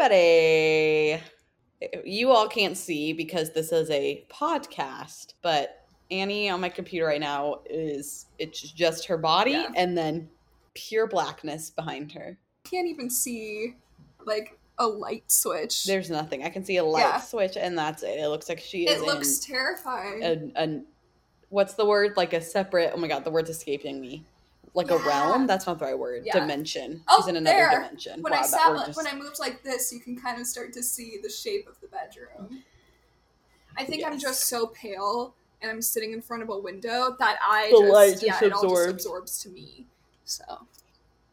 everybody. You all can't see because this is a podcast, but Annie on my computer right now is it's just her body Yeah. and then pure blackness behind her. Can't even see like a light switch. There's nothing. I can see a light Yeah. switch and that's it. It looks like she is it looks terrifying. in a, a what's the word? Like a separate oh my god, the word's escaping me. Like a realm? That's not the right word. Yeah. Dimension. Oh, She's in another there. dimension. when Wow, I that sat, like, just- when I moved like this, you can kind of start to see the shape of the bedroom. I think I'm just so pale, and I'm sitting in front of a window that I The just light just yeah, it all just absorbs. absorbs to me. So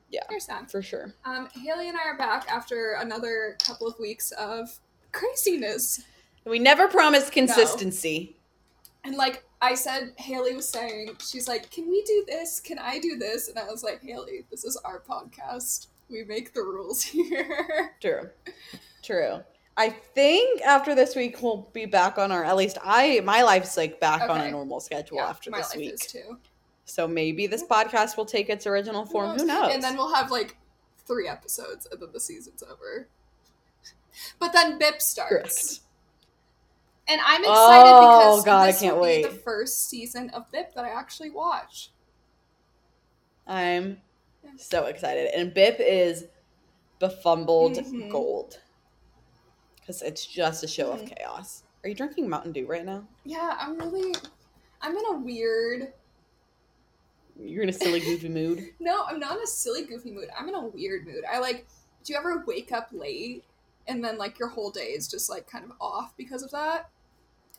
Yeah. there's that. for sure. Um, Haley and I are back after another couple of weeks of craziness. We never promised consistency. And like I said, Haley was saying, she's like, "Can we do this? Can I do this?" And I was like, "Haley, this is our podcast. We make the rules here." True. True. I think after this week we'll be back on our at least I my life's like back on a normal schedule Yeah, after this week. too. So maybe this podcast will take its original form. Who knows? And then we'll have like three episodes, and then the season's over. But then BIP starts, Correct. And I'm excited Oh, because God, I this can't will wait. be the first season of BIP that I actually watch. I'm so excited. And Bip is befumbled Mhm. gold. Because it's just a show Mhm. of chaos. Are you drinking Mountain Dew right now? Yeah, I'm really, I'm in a weird. You're in a silly, goofy mood. No, I'm not in a silly, goofy mood. I'm in a weird mood. I like. Do you ever wake up late and then like your whole day is just like kind of off because of that?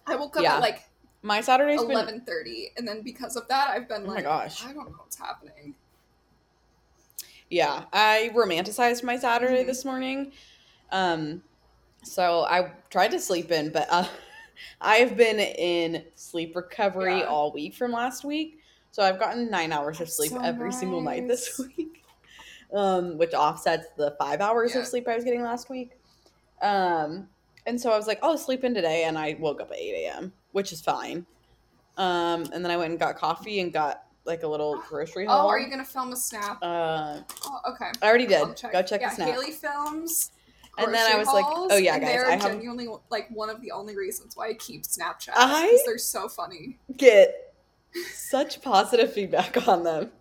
I woke up Yeah. at like My Saturday's been eleven thirty, and then because of that, I've been Oh my like, gosh. I don't know what's happening. Yeah, I romanticized my Saturday Mhm. this morning. Um, so I tried to sleep in, but uh, I've been in sleep recovery Yeah. all week from last week. So I've gotten nine hours of sleep so every single night this week, um, which offsets the five hours Yeah. of sleep I was getting last week. Um, and so I was like, oh, sleep in today, and I woke up at eight a.m., which is fine. Um, and then I went and got coffee and got like a little grocery haul. Oh, are you gonna film a snap? Uh, Oh, okay. I already did. Check. Go check yeah, the snap. Haley films. And then I was like, oh, yeah, guys, They're I have- genuinely like one of the only reasons why I keep Snapchat. I- because they're so funny. get such positive feedback on them.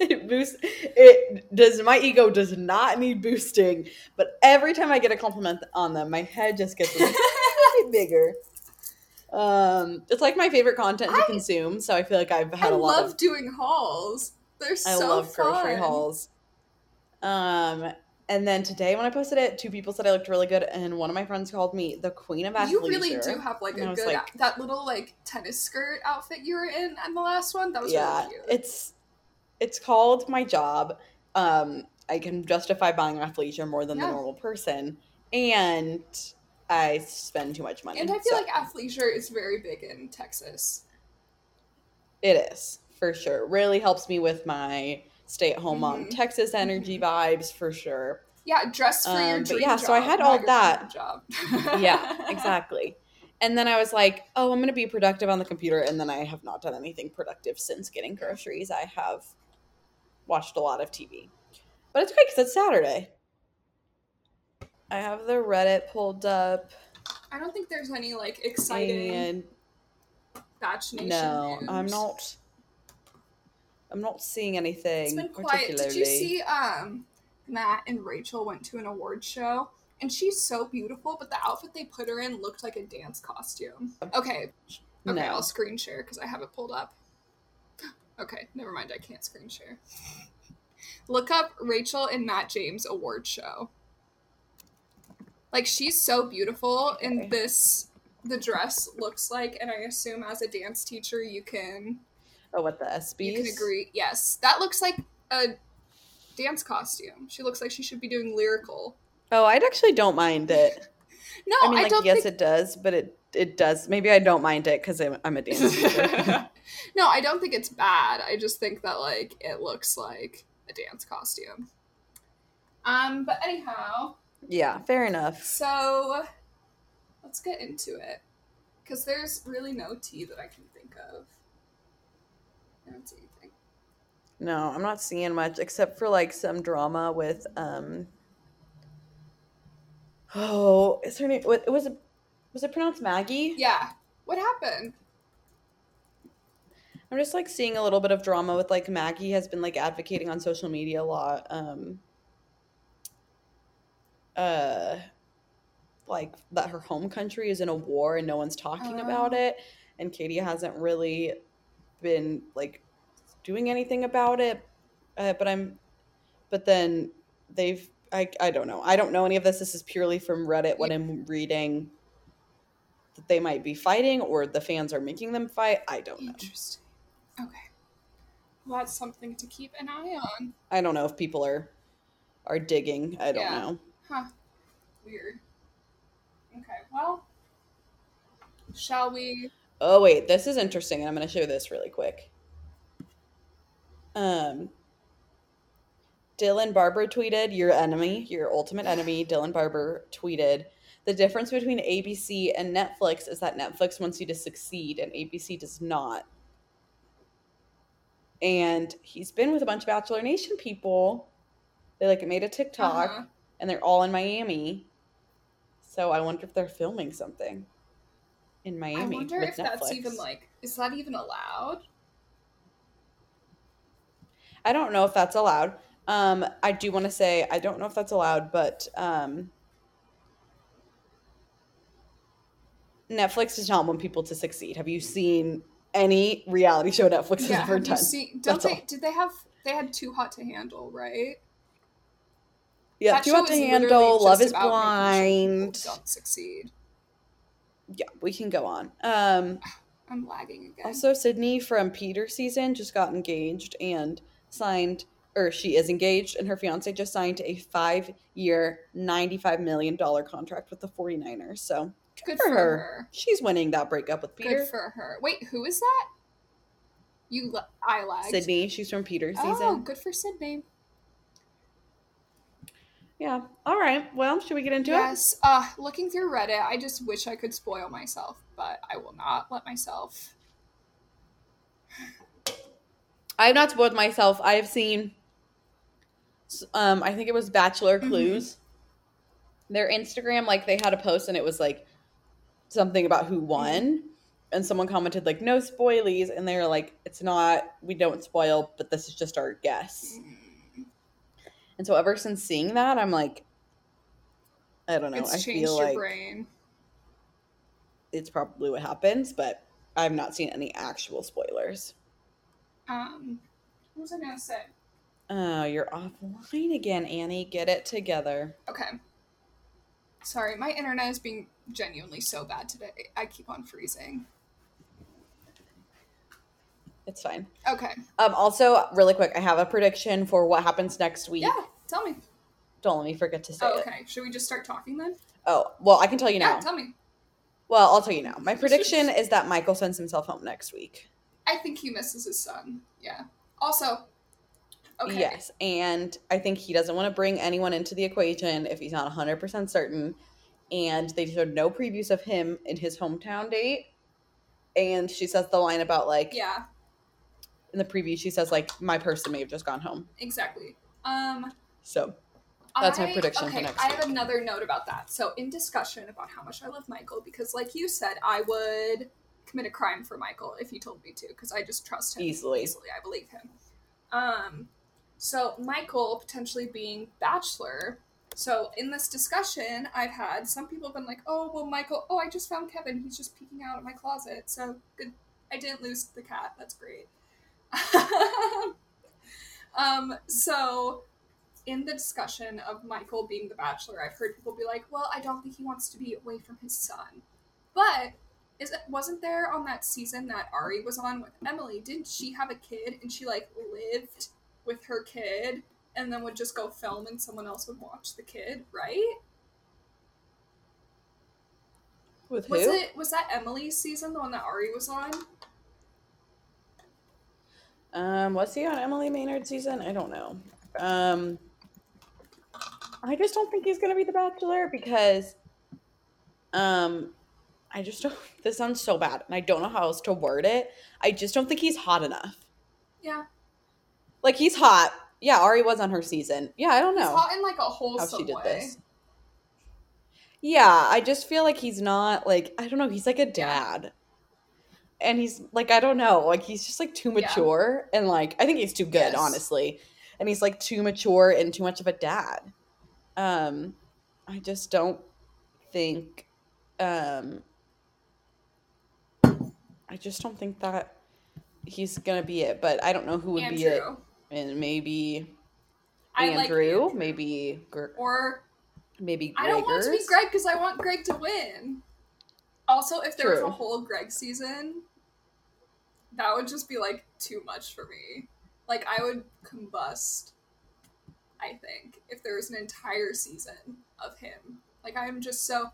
It boosts. It does. My ego does not need boosting, but every time I get a compliment on them, my head just gets bigger. Um, it's like my favorite content to I- consume, so I feel like I've had a lot love of. doing hauls. They're so I love grocery hauls. Um, and then today when I posted it, two people said I looked really good, and one of my friends called me the queen of athleisure. You really do have like And I a good like- that little like tennis skirt outfit you were in and the last one. That was yeah, really cute. it's it's called my job. Um, I can justify buying athleisure more than Yeah. the normal person, and I spend too much money. and I feel so like athleisure is very big in Texas. it is for sure. Really helps me with my stay-at-home mom Mhm. Texas energy vibes for sure. Yeah, dress for your Um, but dream yeah, job. so I had all that. Job. Yeah, exactly. And then I was like, oh, I'm going to be productive on the computer. And then I have not done anything productive since getting groceries. I have watched a lot of TV. But it's great because it's Saturday. I have the Reddit pulled up. I don't think there's any like exciting And Bach Nation. no, news. I'm not. I'm not seeing anything It's been quiet. Did you see um Matt and Rachel went to an award show and she's so beautiful, but the outfit they put her in looked like a dance costume. Okay. Okay, No. I'll screen share because I have it pulled up. Okay, never mind, I can't screen share. Look up Rachel and Matt James award show. Like she's so beautiful Okay. and this the dress looks like and I assume as a dance teacher you can Oh, what the SBs? you can agree. Yes, that looks like a dance costume. She looks like she should be doing lyrical. Oh, I actually don't mind it. No, I mean, like, don't yes, think. it does, but it it does. Maybe I don't mind it because I'm, I'm a dance teacher. no, I don't think it's bad. I just think that like it looks like a dance costume. Um, but anyhow, yeah, fair enough. so let's get into it because there's really no tea that I can think of. I don't see anything. No, I'm not seeing much except for like some drama with um Oh, is her name? What was it? Was it pronounced Maggie? Yeah. What happened? I'm just like seeing a little bit of drama with like Maggie has been like advocating on social media a lot. Um, uh, like that her home country is in a war and no one's talking about Oh. it, and Katie hasn't really been like doing anything about it. Uh, but I'm, but then they've I I don't know. I don't know any of this. This is purely from Reddit. What I'm reading. That they might be fighting, or the fans are making them fight. I don't know. Interesting. Okay. Well, that's something to keep an eye on. I don't know if people are are digging. I don't Yeah. know. Huh. Weird. Okay, well, shall we? Oh wait, this is interesting, and I'm going to show this really quick. Um, Dylan Barbour tweeted, "Your enemy, your ultimate enemy." Dylan Barbour tweeted, "The difference between ABC and Netflix is that Netflix wants you to succeed, and ABC does not." And he's been with a bunch of Bachelor Nation people. They like made a TikTok, Uh-huh. and they're all in Miami. So I wonder if they're filming something in I Miami wonder with if that's Netflix. even like, is that even allowed? I don't know if that's allowed. Um, I do want to say I don't know if that's allowed, but um, Netflix does not want people to succeed. Have you seen any reality show Netflix has Yeah. ever done? seen? Don't they? all. Did they have? They had Too Hot to Handle, right? yeah, That Too Hot to Handle, Love is Blind. Don't succeed. Yeah, we can go on. Um, I'm lagging again. also, Sydney from Peter season just got engaged and signed, or she is engaged, and her fiance just signed a five-year, ninety-five million dollar contract with the 49ers. So Good for for her. her. she's winning that breakup with Peter. Good for her. Wait, who is that? You, I lagged. Sydney, she's from Peter season. Oh, good for Sydney. Yeah. All right. Well, should we get into it? Yes. Uh, looking through Reddit, I just wish I could spoil myself, but I will not let myself. I have not spoiled myself. I have seen, um, I think it was Bachelor Mhm. Clues. Their Instagram, like they had a post and it was like something about who won, and someone commented like no spoilies, and they were like, it's not, we don't spoil, but this is just our guess. And so ever since seeing that, I'm like, I don't know. it's I changed feel your like brain. it's probably what happens, but I've not seen any actual spoilers. Um, what was I gonna say? Oh, you're offline again, Annie. Get it together. Okay. Sorry, my internet is being genuinely so bad today. I keep on freezing. It's fine. Okay. Um, also, really quick, I have a prediction for what happens next week. Yeah, tell me. Don't let me forget to say Oh, it. okay. Should we just start talking then? Oh, well, I can tell you now. Yeah, tell me. well, I'll tell you now. My prediction is that Michael sends himself home next week. I think he misses his son. Yeah. Also, okay. Yes, and I think he doesn't want to bring anyone into the equation if he's not 100% certain. And they showed no previews of him in his hometown date. And she says the line about like Yeah, in the preview, she says like my person may have just gone home. exactly. Um, So That's my I- prediction for okay, next I week. have another note about that. So, in discussion about how much I love Michael, because, like you said, I would commit a crime for Michael if he told me to, because I just trust him Easily. Easily, I believe him. Um, so Michael potentially being bachelor. So in this discussion I've had, some people have been like, "Oh, well, Michael. Oh, I just found Kevin. He's just peeking out of my closet. So good. I didn't lose the cat. That's great." um. So in the discussion of Michael being the bachelor, I've heard people be like, "Well, I don't think he wants to be away from his son." But is it wasn't there on that season that Arie was on with Emily? Didn't she have a kid and she like lived with her kid and then would just go film and someone else would watch the kid, right? with Was who? it was that Emily's season, the one that Arie was on? Um, was he on Emily Maynard season? I don't know. Um, I just don't think he's gonna be the Bachelor because, um, I just don't. This sounds so bad, and I don't know how else to word it. I just don't think he's hot enough. Yeah. Like he's hot. Yeah, Arie was on her season. Yeah, I don't He's know hot in like a how wholesome she did way. this. Yeah, I just feel like he's not like I don't know, he's like a dad. And he's like I don't know, like he's just like too Yeah. mature and like I think he's too good, Yes. honestly. And he's like too mature and too much of a dad. Um I just don't think um I just don't think that he's gonna be it, but I don't know who would be it. And maybe I Andrew, Andrew. maybe Gr- Or maybe I don't want to be Greg because I want Greg to win. Also, if there was a whole Greg season, that would just be like too much for me. Like I would combust. I think if there was an entire season of him, like I'm just so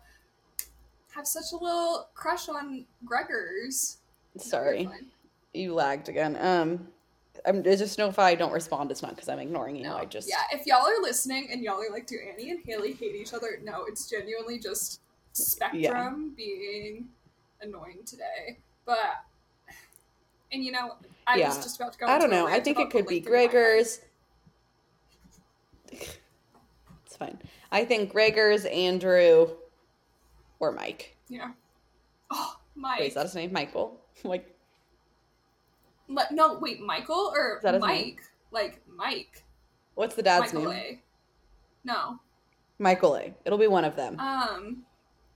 have such a little crush on Gregors. Sorry. You lagged again. Um, I'm just know if I don't respond, it's not because I'm ignoring you. No, I just yeah. If y'all are listening and y'all are like, do Annie and Haley hate each other? No, it's genuinely just Spectrum being annoying today. But and you know, I Yeah. was just about to go. I don't know. I think it could be link in my head. Gregors. It's fine. I think Gregors, Andrew, or Mike. Yeah. Oh, Mike. Wait, is that his name? Michael. Like no, wait, Michael or that Mike? name? Like Mike. what's the dad's Michael name? A. No. Michael A. It'll be one of them. Um,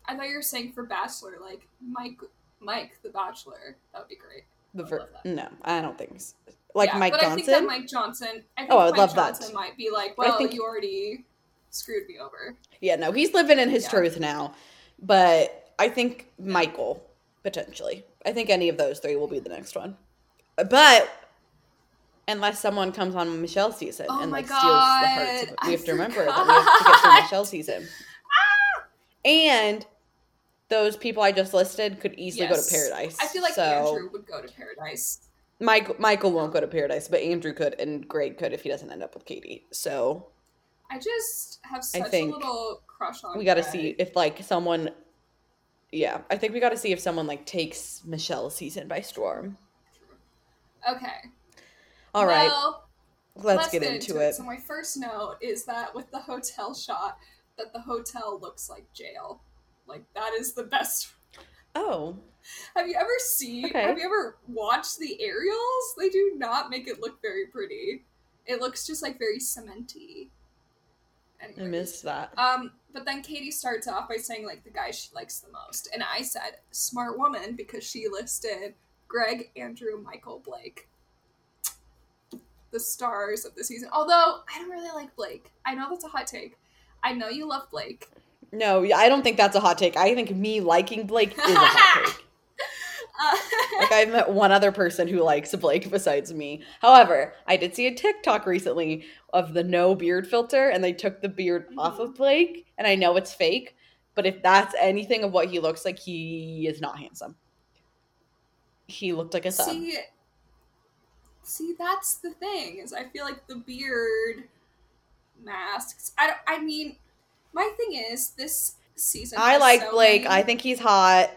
I thought you were saying for Bachelor, like Mike, Mike the Bachelor. That would be great. the ver- no, I don't think so. Like Yeah, Mike but I think that Johnson. Mike Johnson. I think Oh, I would Mike love that. Johnson might be like, But I well, think- you already screwed me over. Yeah, no, he's living in his Yeah. truth now. But I think Michael potentially. I think any of those three will be the next one. But unless someone comes on Michelle's season Oh and like steals the hearts, of, God, we I have to remember that we have to get through forgot. Michelle's season. And those people I just listed could easily go to paradise. I feel like so Andrew would go to Paradise. Mike, Michael won't go to paradise, but Andrew could, and Greg could if he doesn't end up with Katie. So I just have I such think a little crush on. we got to see if like someone yeah i think we got to see if someone like takes michelle's season by storm Okay. All right, well, let's, get, into, it, So my first note is that with the hotel shot, that the hotel looks like jail. Like that is the best. oh Have you ever seen? Okay. Have you ever watched the aerials? They do not make it look very pretty. It looks just like very cementy. i missed that Um, but then Katie starts off by saying like the guy she likes the most, and I said smart woman because she listed Greg, Andrew, Michael, Blake, the stars of the season. Although I don't really like Blake. I know that's a hot take. I know you love Blake. no i don't think that's a hot take i think me liking blake is a hot take Uh, like i've met one other person who likes blake besides me however i did see a tiktok recently of the no beard filter and they took the beard off of blake and i know it's fake but if that's anything of what he looks like he is not handsome he looked like a thug see, see, that's the thing is I feel like the beard masks. I don't, I mean, my thing is this season. I like so Blake. many- I think he's hot.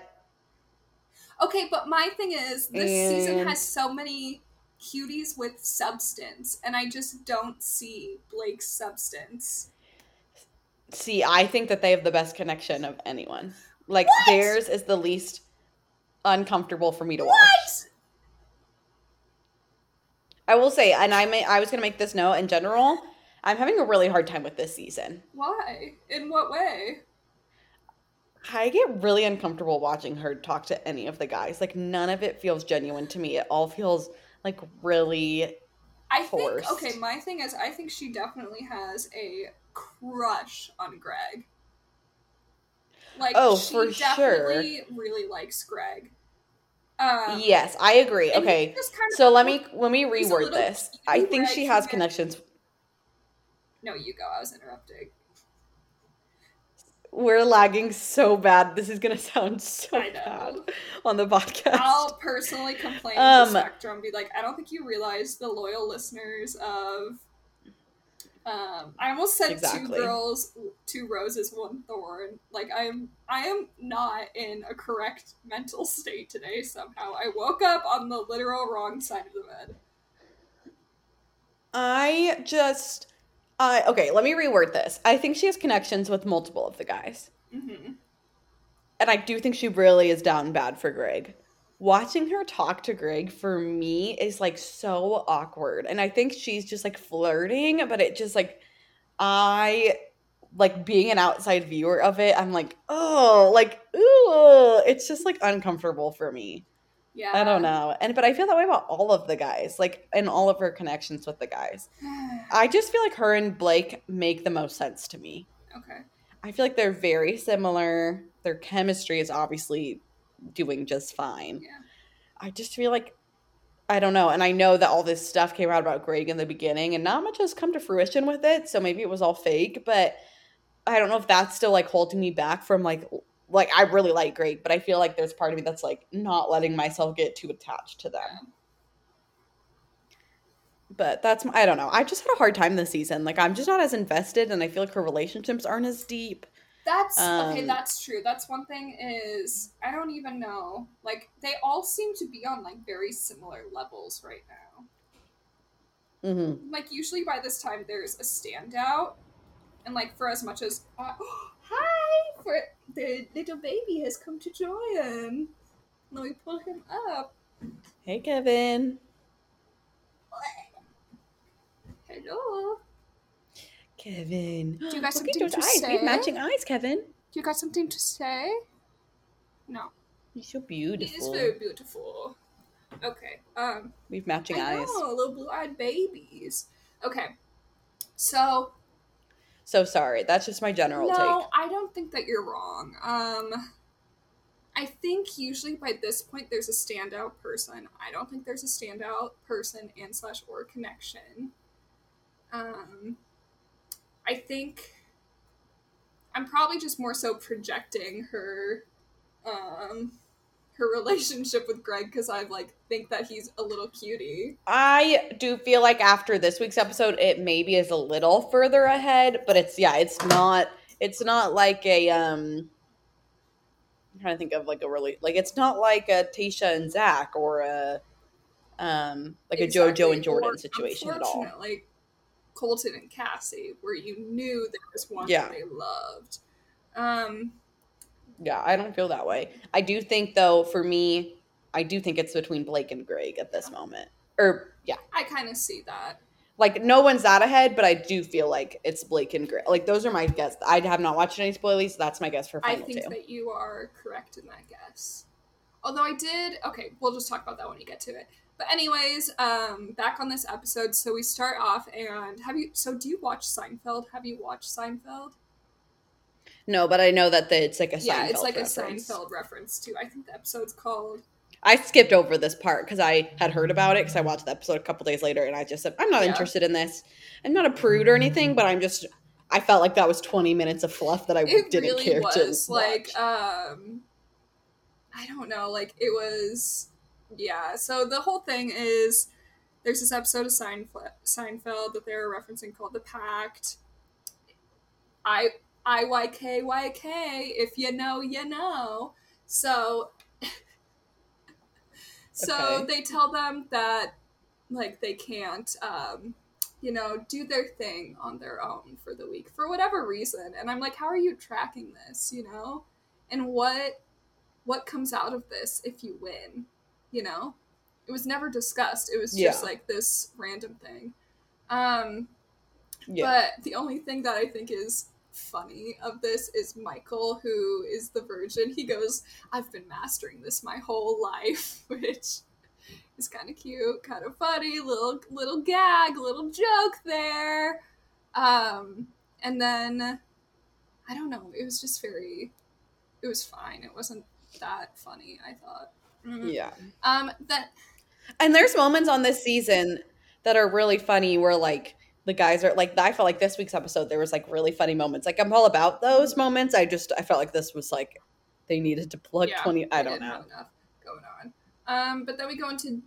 Okay, but my thing is, this season has so many cuties with substance, and I just don't see Blake's substance. See, I think that they have the best connection of anyone. Like What? theirs is the least uncomfortable for me to watch. What? I will say, and I may I was gonna make this note in general. I'm having a really hard time with this season. Why? In what way? I get really uncomfortable watching her talk to any of the guys. Like none of it feels genuine to me. It all feels like really I think okay, my thing is I think she definitely has a crush on Greg. Like Oh, she for definitely really likes Greg. Um, Yes, I agree. Okay. So let me let me reword this. I think she has connections No, you go. I was interrupting. We're lagging so bad. This is gonna sound so bad on the podcast. I'll personally complain Um, to Spectrum. Be like, I don't think you realize the loyal listeners of. Um, I almost said two girls, two roses, one thorn. Like I'm, I am not in a correct mental state today. Somehow, I woke up on the literal wrong side of the bed. I just, I okay. Let me reword this. I think she has connections with multiple of the guys. Mm-hmm. And I do think she really is down bad for Greg. Watching her talk to Greg for me is like so awkward. And I think she's just like flirting, but it just like I like being an outside viewer of it, I'm like, oh, like, ooh, it's just like uncomfortable for me. Yeah. I don't know. And but I feel that way about all of the guys, like in all of her connections with the guys. I just feel like her and Blake make the most sense to me. okay. I feel like they're very similar. Their chemistry is obviously doing just fine. Yeah. I just feel like I don't know, and I know that all this stuff came out about Greg in the beginning, and not much has come to fruition with it. So maybe it was all fake, but I don't know if that's still like holding me back from like like I really like Greg, but I feel like there's part of me that's like not letting myself get too attached to them. But that's my- I don't know. I just had a hard time this season. Like I'm just not as invested, and I feel like her relationships aren't as deep. That's okay. Um, That's true. That's one thing. Is I don't even know. Like they all seem to be on like very similar levels right now. Mm-hmm. Like usually by this time there's a standout, and like for as much as uh, hi for the little baby has come to join. Let me pull him up. Hey, Kevin. Hello. Kevin. Do you got Look something to eyes. We have matching eyes, Kevin. Do you got something to say? No. You're so beautiful. He is very beautiful. Okay. Um. We have matching I eyes. know, little blue-eyed babies. Okay. So So sorry. That's just my general no, take. I don't think that you're wrong. Um, I think usually by this point there's a standout person. I don't think there's a standout person and slash or connection. Um, I think I'm probably just more so projecting her, um, her relationship with Greg because I like think that he's a little cutie. I do feel like after this week's episode, it maybe is a little further ahead, but it's yeah, it's not. It's not like a um. I'm trying to think of like a really like it's not like a Tayshia and Zac or a um like a Exactly. JoJo and Jordan Or, situation at all. Like Colton and Cassie, where you knew there was one Yeah. that they loved. Um, Yeah, I don't feel that way. I do think though, for me, I do think it's between Blake and Greg at this moment. Or yeah, I kind of see that. like no one's that ahead, but I do feel like it's Blake and Greg. Like those are my guess. I have not watched any spoilies, so that's my guess for final I think two. that you are correct in that guess. Although I did, okay, we'll just talk about that when we get to it. But anyways, um, back on this episode, so we start off and have you? So do you watch Seinfeld? Have you watched Seinfeld? No, but I know that the, it's like a yeah, it's like reference. a Seinfeld reference too. I think the episode's called I skipped over this part because I had heard about it because I watched the episode a couple days later, and I just said I'm not Yeah. interested in this. I'm not a prude or anything, but I'm just. I felt like that was 20 minutes of fluff that I it didn't really care was to like watch. um i don't know like it was yeah so the whole thing is there's this episode of Seinfeld, Seinfeld that they're referencing called the pact. I i y k y k if you know you know. So so Okay. they tell them that like they can't um you know do their thing on their own for the week for whatever reason. And i'm like how are you tracking this? You know? And what what comes out of this if you win you know it was never discussed it was just Yeah. like this random thing um yeah. but the only thing that I think is funny of this is Michael, who is the virgin. He goes, I've been mastering this my whole life, which is kind of cute, kind of funny, little little gag, little joke there. Um, and then I don't know, it was just very it was fine. It wasn't that funny, I thought. Mm. yeah. Um that And there's moments on this season that are really funny where like the guys are like I felt like this week's episode there was like really funny moments. Like I'm all about those moments. I just I felt like this was like they needed to plug yeah, 20 I don't know. enough going on. Um, but then we go into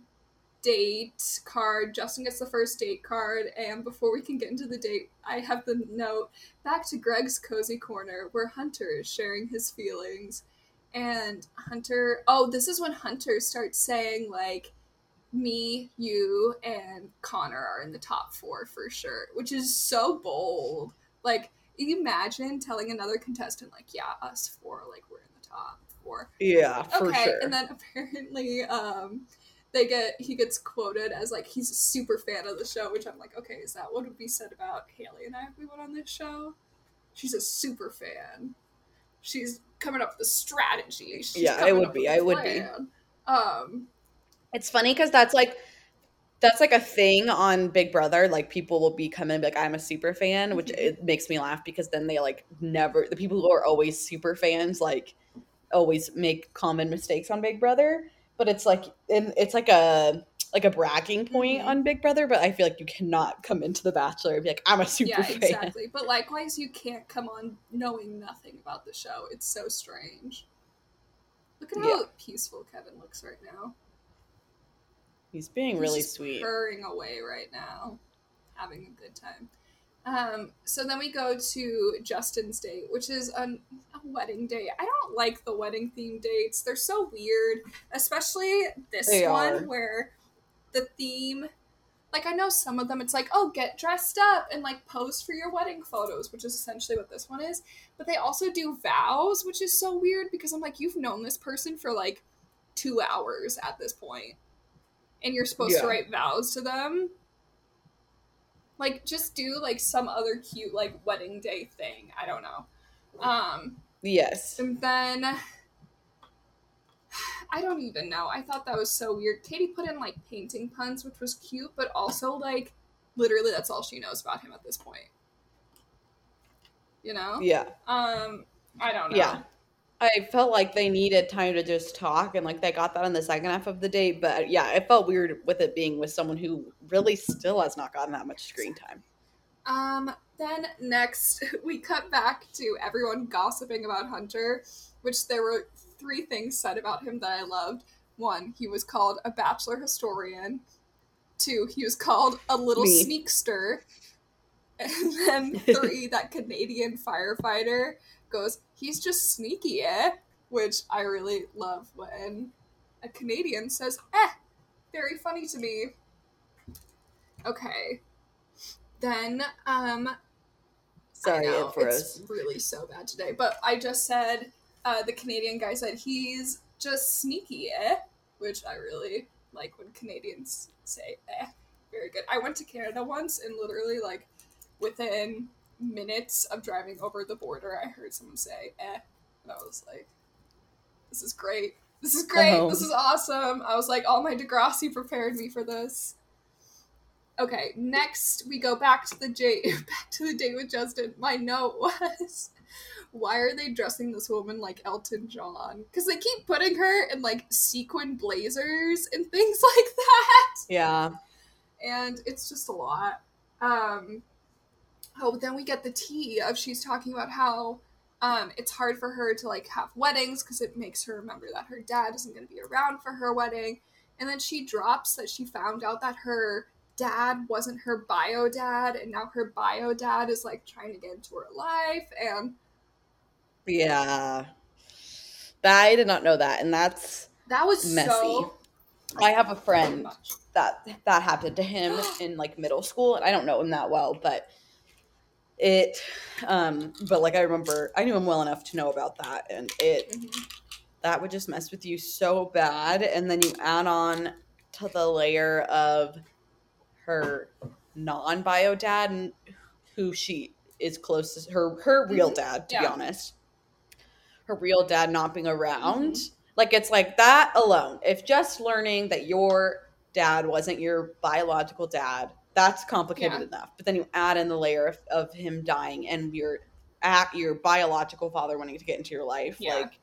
date card. Justin gets the first date card, and before we can get into the date, I have the note back to Greg's cozy corner where Hunter is sharing his feelings. And Hunter, oh, this is when Hunter starts saying like, "Me, you, and Connor are in the top four for sure," which is so bold. Like imagine telling another contestant like, yeah, us four, like we're in the top four. Yeah, for okay, sure. and then apparently, um, they get he gets quoted as like he's a super fan of the show, which I'm like, okay, is that what would be said about Haley and I if we went on this show? She's a super fan. She's coming up with a strategy. She's Yeah, I would be, I a I would be. Um, It's funny because that's like that's like a thing on Big Brother. Like people will be coming and be like, "I'm a super fan," which Mhm. it makes me laugh because then they like never the people who are always super fans like always make common mistakes on Big Brother. But it's like and it's like a like a bragging point Mhm. on Big Brother. But I feel like you cannot come into the Bachelor and be like, "I'm a super yeah, fan." exactly. But likewise, you can't come on knowing nothing about the show. It's so strange. Look at how Yeah. peaceful Kevin looks right now. He's being He's really sweet. purring away right now, having a good time. Um, so then we go to Justin's date, which is an, a wedding date. I don't like the wedding theme dates; they're so weird, especially this They one are. where the theme. Like I know some of them, it's like, oh, get dressed up and like pose for your wedding photos, which is essentially what this one is. But they also do vows, which is so weird because I'm like, you've known this person for like two hours at this point, and you're supposed to write vows to them. Like, just do like some other cute like wedding day thing. I don't know. Um, Yes. and then I don't even know. I thought that was so weird. Katie put in like painting puns, which was cute, but also like literally that's all she knows about him at this point. You know? Yeah. Um, I don't know. Yeah. I felt like they needed time to just talk and like they got that in the second half of the day. But yeah, it felt weird with it being with someone who really still has not gotten that much screen time. Um, then next we cut back to everyone gossiping about Hunter, which there were three things said about him that I loved. One, he was called a bachelor historian. Two, he was called a little Me. sneakster. And then three, that Canadian firefighter goes, he's just sneaky, eh? Which I really love when a Canadian says, eh, very funny to me. Okay. Then, um, Sorry, know, it froze. It's really so bad today. But I just said uh, the Canadian guy said he's just sneaky, eh? Which I really like when Canadians say eh. Very good. I went to Canada once and literally like within minutes of driving over the border, I heard someone say eh, and I was like, "This is great. This is great. Oh. This is awesome." I was like, "All my Degrassi prepared me for this." Okay, next we go back to the date back to the date with Justin. My note was why are they dressing this woman like Elton John? Because they keep putting her in like sequin blazers and things like that. Yeah. And it's just a lot. Um oh then we get the tea of she's talking about how um, it's hard for her to like have weddings because it makes her remember that her dad isn't going to be around for her wedding and then she drops that she found out that her dad wasn't her bio dad and now her bio dad is like trying to get into her life and Yeah. I did not know that. And that's, that was Messy. so I have a friend that that happened to him in like middle school and i don't know him that well but it um but like i remember i knew him well enough to know about that and it Mhm. that would just mess with you so bad and then you add on to the layer of her non-bio dad and who she is closest her her real Mhm. dad to be honest her real dad not being around Mhm. like it's like that alone if just learning that your dad wasn't your biological dad that's complicated Yeah. enough but then you add in the layer of, of him dying and your at your biological father wanting to get into your life Yeah. like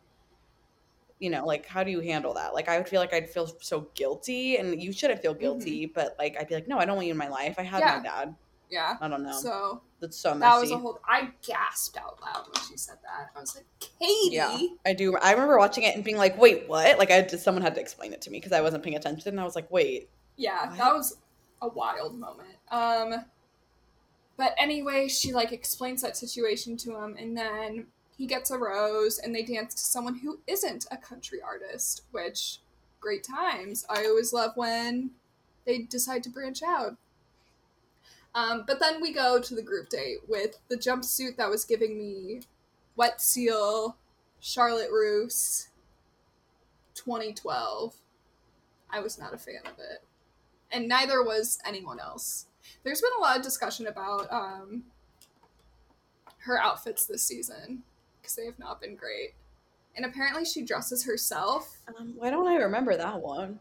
you know like how do you handle that like i would feel like i'd feel so guilty and you shouldn't feel guilty but like i'd be like no i don't want you in my life i had Mm-hmm. Yeah. my dad yeah i don't know so that's so messy that was a whole i gasped out loud when she said that i was like katie Yeah. I do. I remember watching it and being like, "Wait, what?" Like, I just someone had to explain it to me because I wasn't paying attention. And I was like, "Wait, Yeah, What? that was a wild moment. Um but anyway, she like explains that situation to him and then he gets a rose and they dance to someone who isn't a country artist, which great times. I always love when they decide to branch out. Um, but then we go to the group date with the jumpsuit that was giving me Wet Seal, Charlotte Russe, 2012. I was not a fan of it. And neither was anyone else. There's been a lot of discussion about um, her outfits this season because they have not been great. And apparently she dresses herself. Um, why don't I remember that one?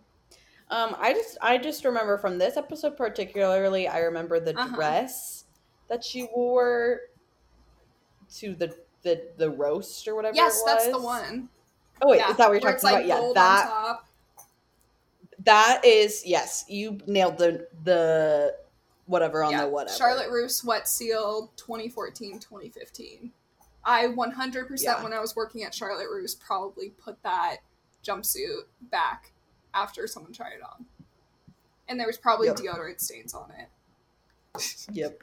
Um, I just I just remember from this episode particularly. I remember the Uh-huh. dress that she wore to the the the roast or whatever. yes, that's the one. Oh wait, Yeah, is that what you're talking like, about? Yeah, that that is yes. You nailed the the whatever on yeah. the whatever. Charlotte Russe Wet Seal 2014 2015. I 100% Yeah. when I was working at Charlotte Russe probably put that jumpsuit back after someone tried it on. And there was probably Yep. deodorant stains on it. Yep.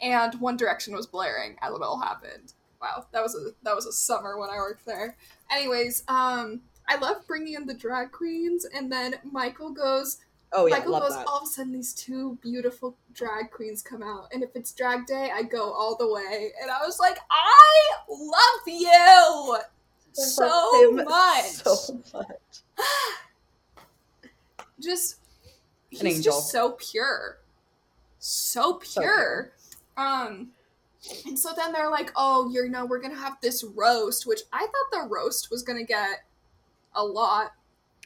And One Direction was blaring as it all happened. Wow, that was a that was a summer when I worked there. Anyways, um I love bringing in the drag queens and then Michael goes Oh yeah, Michael goes, that. all of a sudden these two beautiful drag queens come out, and if it's drag day, I go all the way. And I was like, I love you so much. So much. just he's angel. just so pure. So So pure. um and so then they're like, oh, you know, we're gonna have this roast, which I thought the roast was gonna get a lot.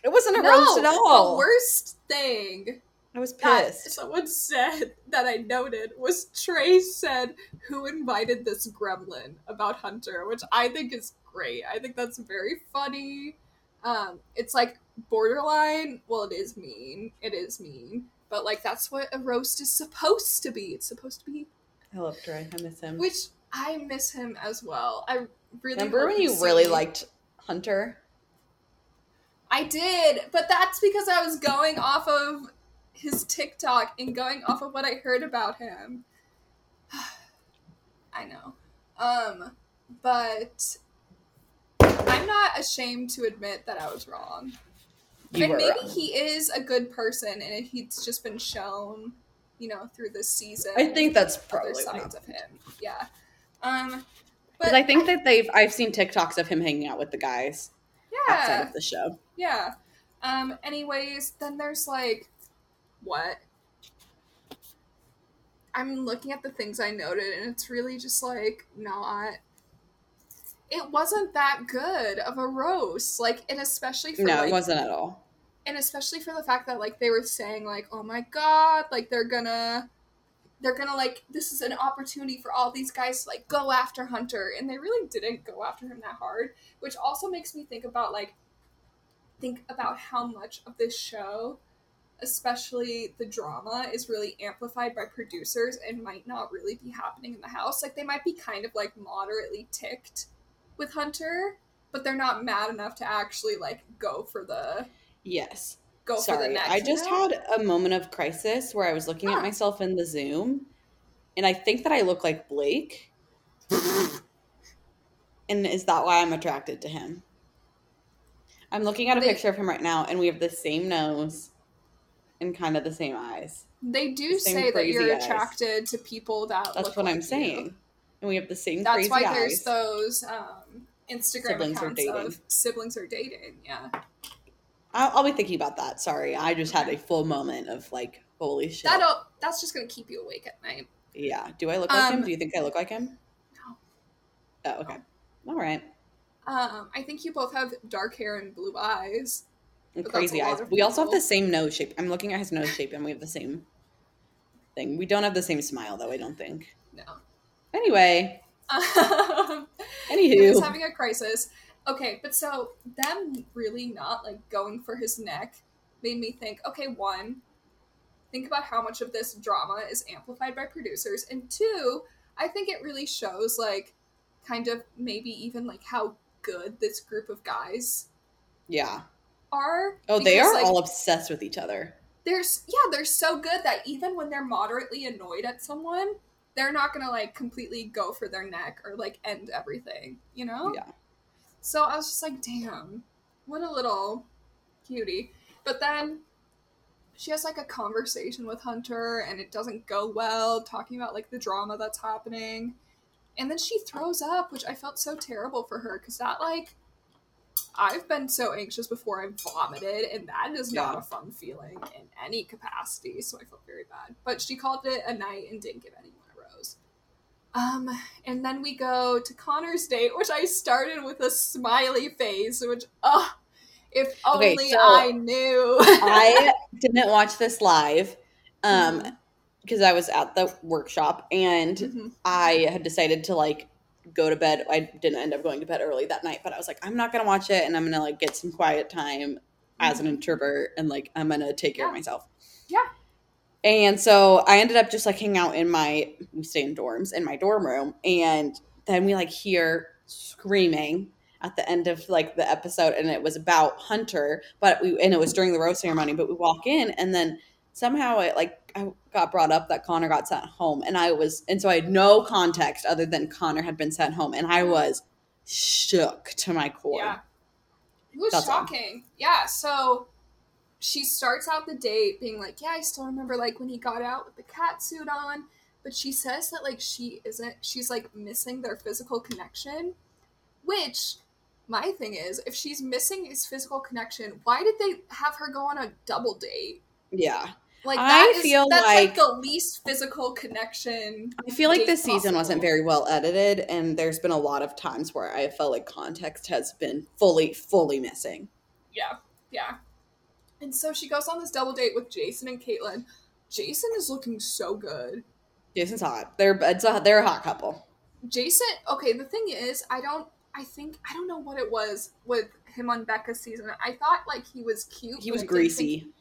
It wasn't a no, roast at all. The worst thing I was that pissed. someone said that I noted was Trey said, Who invited this gremlin about Hunter? Which I think is great. I think that's very funny. Um, it's like borderline, well, it is mean. It is mean. But like that's what a roast is supposed to be. It's supposed to be I love Trey. I miss him. which I miss him as well. I really Remember when you really liked Hunter? I did, but that's because I was going off of his TikTok and going off of what I heard about him. I know. Um, but I'm not ashamed to admit that I was wrong. You and maybe wrong. he is a good person and he's just been shown, you know, through this season. I think that's probably sides of him. Yeah. Um, but I think that they've I've seen TikToks of him hanging out with the guys outside yeah. of the show. Yeah. Um, anyways, then there's like what? I'm looking at the things I noted and it's really just like not it wasn't that good of a roast. Like and especially for No, like it wasn't at all. and especially for the fact that like they were saying like, "Oh my god, like they're gonna they're gonna like this is an opportunity for all these guys to like go after Hunter." And they really didn't go after him that hard, which also makes me think about like think about how much of this show especially the drama is really amplified by producers and might not really be happening in the house like they might be kind of like moderately ticked with hunter but they're not mad enough to actually like go for the Yes. go for the Sorry. I just had a moment of crisis where I was looking Huh. at myself in the Zoom and I think that I look like Blake. and is that why I'm attracted to him? I'm looking at a They- picture of him right now and we have the same nose and kind of the same eyes. They do Same say that you're eyes. attracted to people that That's what like I'm you. saying. And we have the same That's why eyes. there's those um, Instagram Siblings are dating. siblings are dating. Yeah, I'll, I'll be thinking about that. Sorry, I just had a full moment of like, holy shit. that'll that's just gonna keep you awake at night. yeah. Do I look like him? Um, Do you think I look like him? No. Oh, okay. All right. Um, I think you both have dark hair and blue eyes. And crazy eyes. We also have the same nose shape. I'm looking at his nose shape, and we have the same thing. We don't have the same smile, though. I don't think. No. Anyway, Um, he was having a crisis. Okay, but so them really not like going for his neck made me think. Okay, one, think about how much of this drama is amplified by producers, and two, I think it really shows like kind of maybe even like how good this group of guys yeah. are. Oh, they are like, all obsessed with each other. they're yeah they're so good that even when they're moderately annoyed at someone they're not gonna like completely go for their neck or like end everything you know Yeah. so i was just like damn what a little cutie but then she has like a conversation with Hunter and it doesn't go well, talking about like the drama that's happening. And then she throws up, which I felt so terrible for her because that like I've been so anxious before I vomited, and that is not Yeah. a fun feeling in any capacity. So I felt very bad. But she called it a night and didn't give anyone a rose. Um, and then we go to Connor's date, which I started with a smiley face, which oh, if Okay, only so I knew. I didn't watch this live um because I was at the workshop and Mhm. I had decided to like go to bed. I didn't end up going to bed early that night, but I was like, I'm not gonna watch it and I'm gonna like get some quiet time as an introvert and like I'm gonna take care of myself. Yeah. And so I ended up just like hanging out in my we stay in dorms in my dorm room and then we like hear screaming at the end of like the episode and it was about Hunter, but we and it was during the rose ceremony, but we walk in and then somehow it like I got brought up that Connor got sent home and I was and so I had no context other than Connor had been sent home and I was shook to my core. Yeah. It was That's all. shocking. Yeah, so she starts out the date being like, Yeah, I still remember like when he got out with the cat suit on. But she says that like she isn't she's like missing their physical connection. Which my thing is, if she's missing his physical connection, why did they have her go on a double date? Yeah. Like I that is feel that's like, like- the least physical connection. I feel like this season wasn't very well edited and there's been a lot of times where I felt like context has been fully fully missing. Yeah, yeah. And so she goes on this double date with Jason and Kaitlyn. Jason is looking so good. Jason's hot. They're it's a, they're a hot couple. Jason, okay, the thing is, I don't, I think, I don't know what it was with him on Becca's season. I thought like he was cute. He was greasy. think-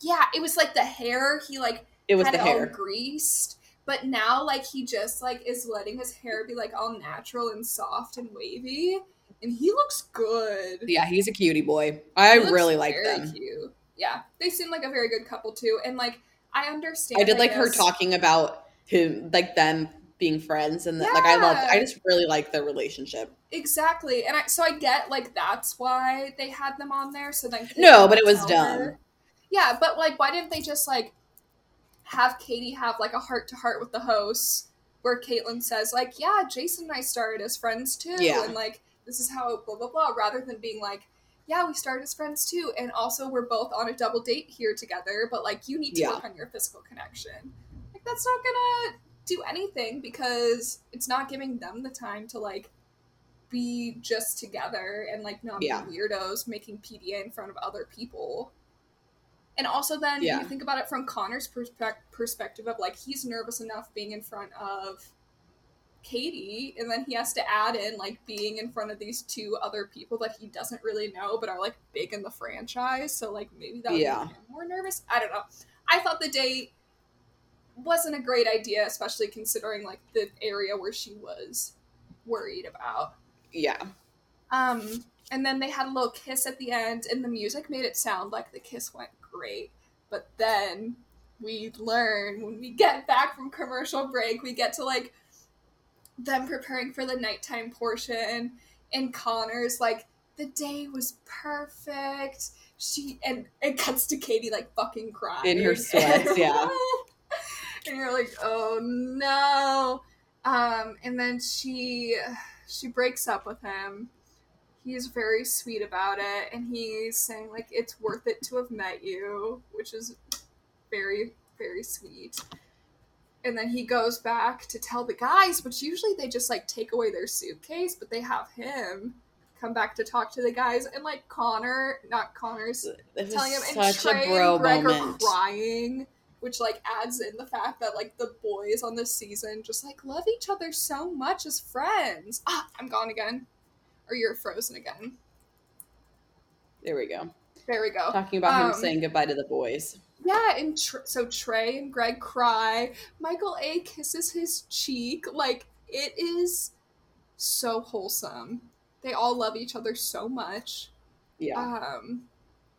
yeah, it was like the hair. He like It was had the it hair. all greased. But now, like, he just like is letting his hair be like all natural and soft and wavy, and he looks good. Yeah, he's a cutie boy. I really like them. Cute. Yeah, they seem like a very good couple too, and like I understand. I did like her talking about him, like them being friends, and that, like I loved. Yeah. I just really like their relationship. exactly, and I so I get like that's why they had them on there. So then No, but it was dumb. her- Yeah, but like, why didn't they just like have Katie have like a heart to heart with the hosts, where Kaitlyn says like, "Yeah, Jason and I started as friends too," Yeah. and like this is how blah blah blah, rather than being like. Yeah, we started as friends too, and also we're both on a double date here together. But like, you need to Yeah. work on your physical connection. Like, that's not gonna do anything because it's not giving them the time to like be just together and like not Yeah. be weirdos making PDA in front of other people. And also, then Yeah. you think about it from Connor's perspe- perspective of like he's nervous enough being in front of Katie, and then he has to add in like being in front of these two other people that he doesn't really know but are like big in the franchise. So like maybe that would Yeah. make him more nervous. I don't know. I thought the date wasn't a great idea, especially considering like the area where she was worried about. Yeah, Um, and then they had a little kiss at the end, and the music made it sound like the kiss went great. But then we learn when we get back from commercial break, we get to like them preparing for the nighttime portion, and Connor's like, the day was perfect. She and it cuts to Katie like fucking crying In her sweats, yeah. and you're like, oh no. Um, and then she she breaks up with him. He's very sweet about it, and he's saying like it's worth it to have met you, which is very very sweet. And then he goes back to tell the guys, which usually they just like take away their suitcase, but they have him come back to talk to the guys, and like Connor, not Connor's was telling him and such Tre a bro and Greg moment. are crying, which like adds in the fact that like the boys on this season just like love each other so much as friends. Ah, I'm gone again, or you're frozen again. There we go. There we go. Talking about him Um, saying goodbye to the boys. Yeah, and tr- so Tre and Greg cry. Michael A kisses his cheek. Like it is so wholesome. They all love each other so much. Yeah, Um,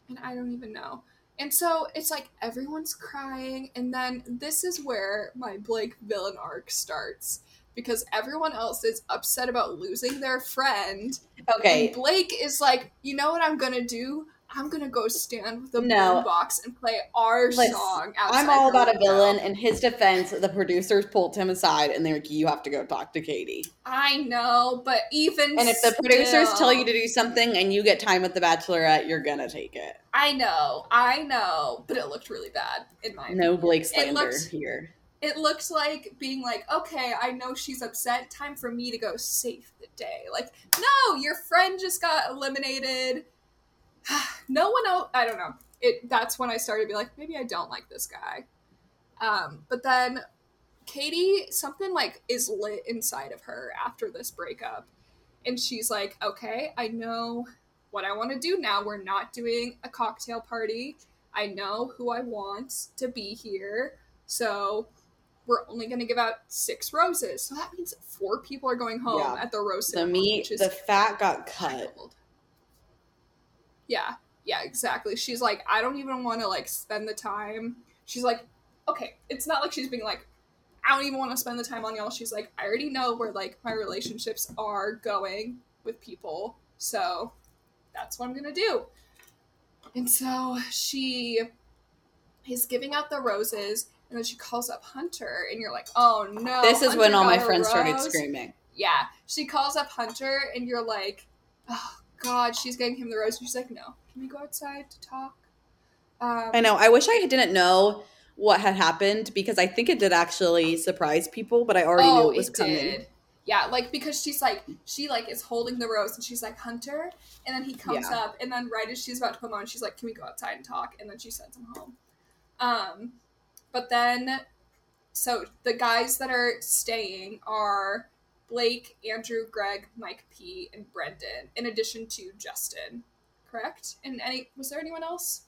and I don't even know. And so it's like everyone's crying, and then this is where my Blake villain arc starts because everyone else is upset about losing their friend. okay. And Blake is like, you know what I'm gonna do? I'm gonna go stand with a No. boombox and play our Let's- song. I'm all about a villain. In his defense, the producers pulled him aside and they're like, "You have to go talk to Katie." I know, but even And if the producers tell you to do something and you get time with the Bachelorette, you're gonna take it. I know, I know, but it looked really bad in my No Blake slander looks- here. it looks like being like, okay, I know she's upset. Time for me to go save the day. Like, no, your friend just got eliminated. no one else. I don't know. It. That's when I started to be like, maybe I don't like this guy. Um, but then Katie, something like is lit inside of her after this breakup, and she's like, okay, I know what I want to do now. We're not doing a cocktail party. I know who I want to be here. So we're only going to give out six roses. So that means four people are going home Yeah. at the rose The meat, which is the fat got cut. wild. Yeah, yeah, exactly. She's like, I don't even want to like spend the time. She's like, okay, it's not like she's being like, I don't even want to spend the time on y'all. She's like, I already know where like my relationships are going with people, so that's what I'm gonna do. And so she is giving out the roses, and then she calls up Hunter, and you're like, oh no. this is when all my friends started screaming. Yeah, she calls up Hunter, and you're like, oh God, she's getting him the rose. She's like, no, can we go outside to talk? Um, I know. I wish I didn't know what had happened because I think it did actually surprise people, but I already knew it was coming. Oh, did. Yeah, like because she's like she like is holding the rose and she's like Hunter, and then he comes Yeah. up and then right as she's about to come on, she's like, "Can we go outside and talk?" And then she sends him home. Um, but then, so the guys that are staying are Blake, Andrew, Greg, Mike P, and Brendan, in addition to Justin. Correct? And any was there anyone else?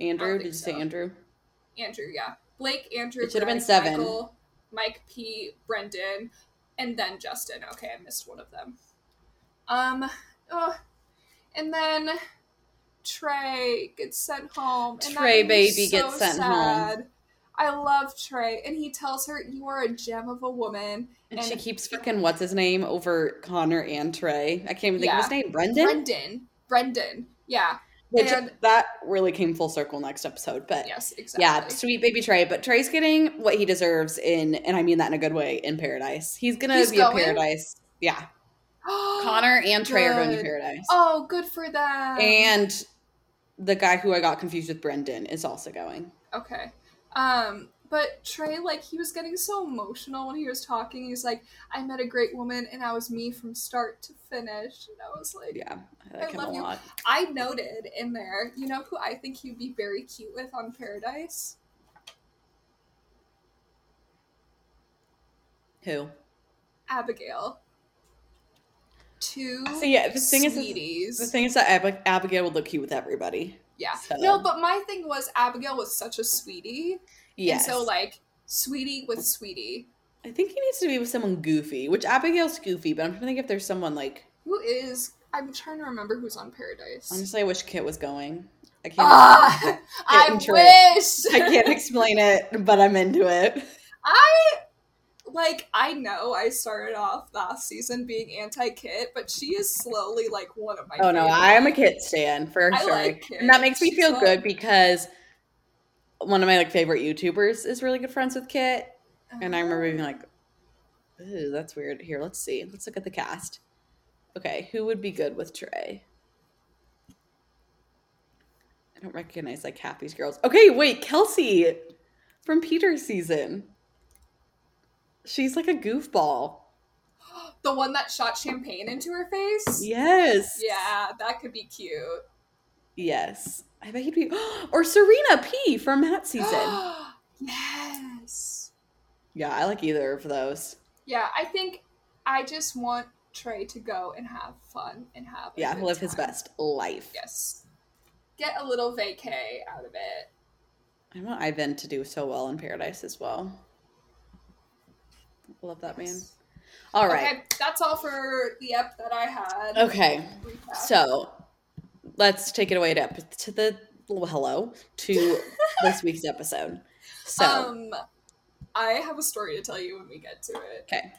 Andrew, did you say. Andrew? Andrew, yeah. Blake, Andrew, It should have been seven. Michael, Mike P, Brendan, and then Justin. Okay, I missed one of them. Um, oh, and then Tre gets sent home. Tre baby so gets sent home. I love Tre, and he tells her, "You are a gem of a woman." And, And- she keeps fucking what's his name over Connor and Tre. I can't even think of his name. Brendan? Brendan, Brendan, yeah, Which and- that really came full circle next episode. But yes, exactly. yeah, sweet baby Tre. But Tre's getting what he deserves in, and I mean that in a good way, in paradise. He's gonna He's be going? a paradise. Yeah. Connor and Tre are going to paradise. Oh, good for them. and the guy who I got confused with Brendan is also going. Okay. Um, but Tre, like, he was getting so emotional when he was talking. He's like, I met a great woman and I was me from start to finish. And I was like, Yeah, I I like him love a you. lot. I noted in there, you know who I think he'd be very cute with on Paradise? Who? Abigail. Two So yeah, the thing is, the thing is that Ab- Abigail would look cute with everybody. Yeah. so- No, but my thing was Abigail was such a sweetie. Yes. And so, like, sweetie with sweetie. I think he needs to be with someone goofy, which Abigail's goofy, but I'm trying to think if there's someone like. Who is. I'm trying to remember who's on Paradise. Honestly, I wish Kit was going. I can't. Ah, I wish. I can't explain it, but I'm into it. I like. I know I started off last season being anti-Kit, but she is slowly like one of my. Oh no. I am a Kit stan for I sure, like and that makes me She's feel fun. good because one of my like favorite YouTubers is really good friends with Kit, and I remember being oh. like, "Ooh, that's weird." Here, let's see. Let's look at the cast. Okay, who would be good with Tre? I don't recognize like half these girls. Okay, wait, Kelsey from Peter's season. She's like a goofball. the one that shot champagne into her face. Yes. Yeah, that could be cute. Yes. I bet he'd be. Or Serena P from Matt's season. yes. yeah, I like either of those. Yeah, I think I just want Tre to go and have fun and have a Yeah, live his best life. Yes. Get a little vacay out of it. I want Ivan to do so well in Paradise as well. Love that man. All right. Okay, that's all for the ep that I had. Okay. Recap. So let's take it away to, to the well, hello to this week's episode. So um, I have a story to tell you when we get to it. okay.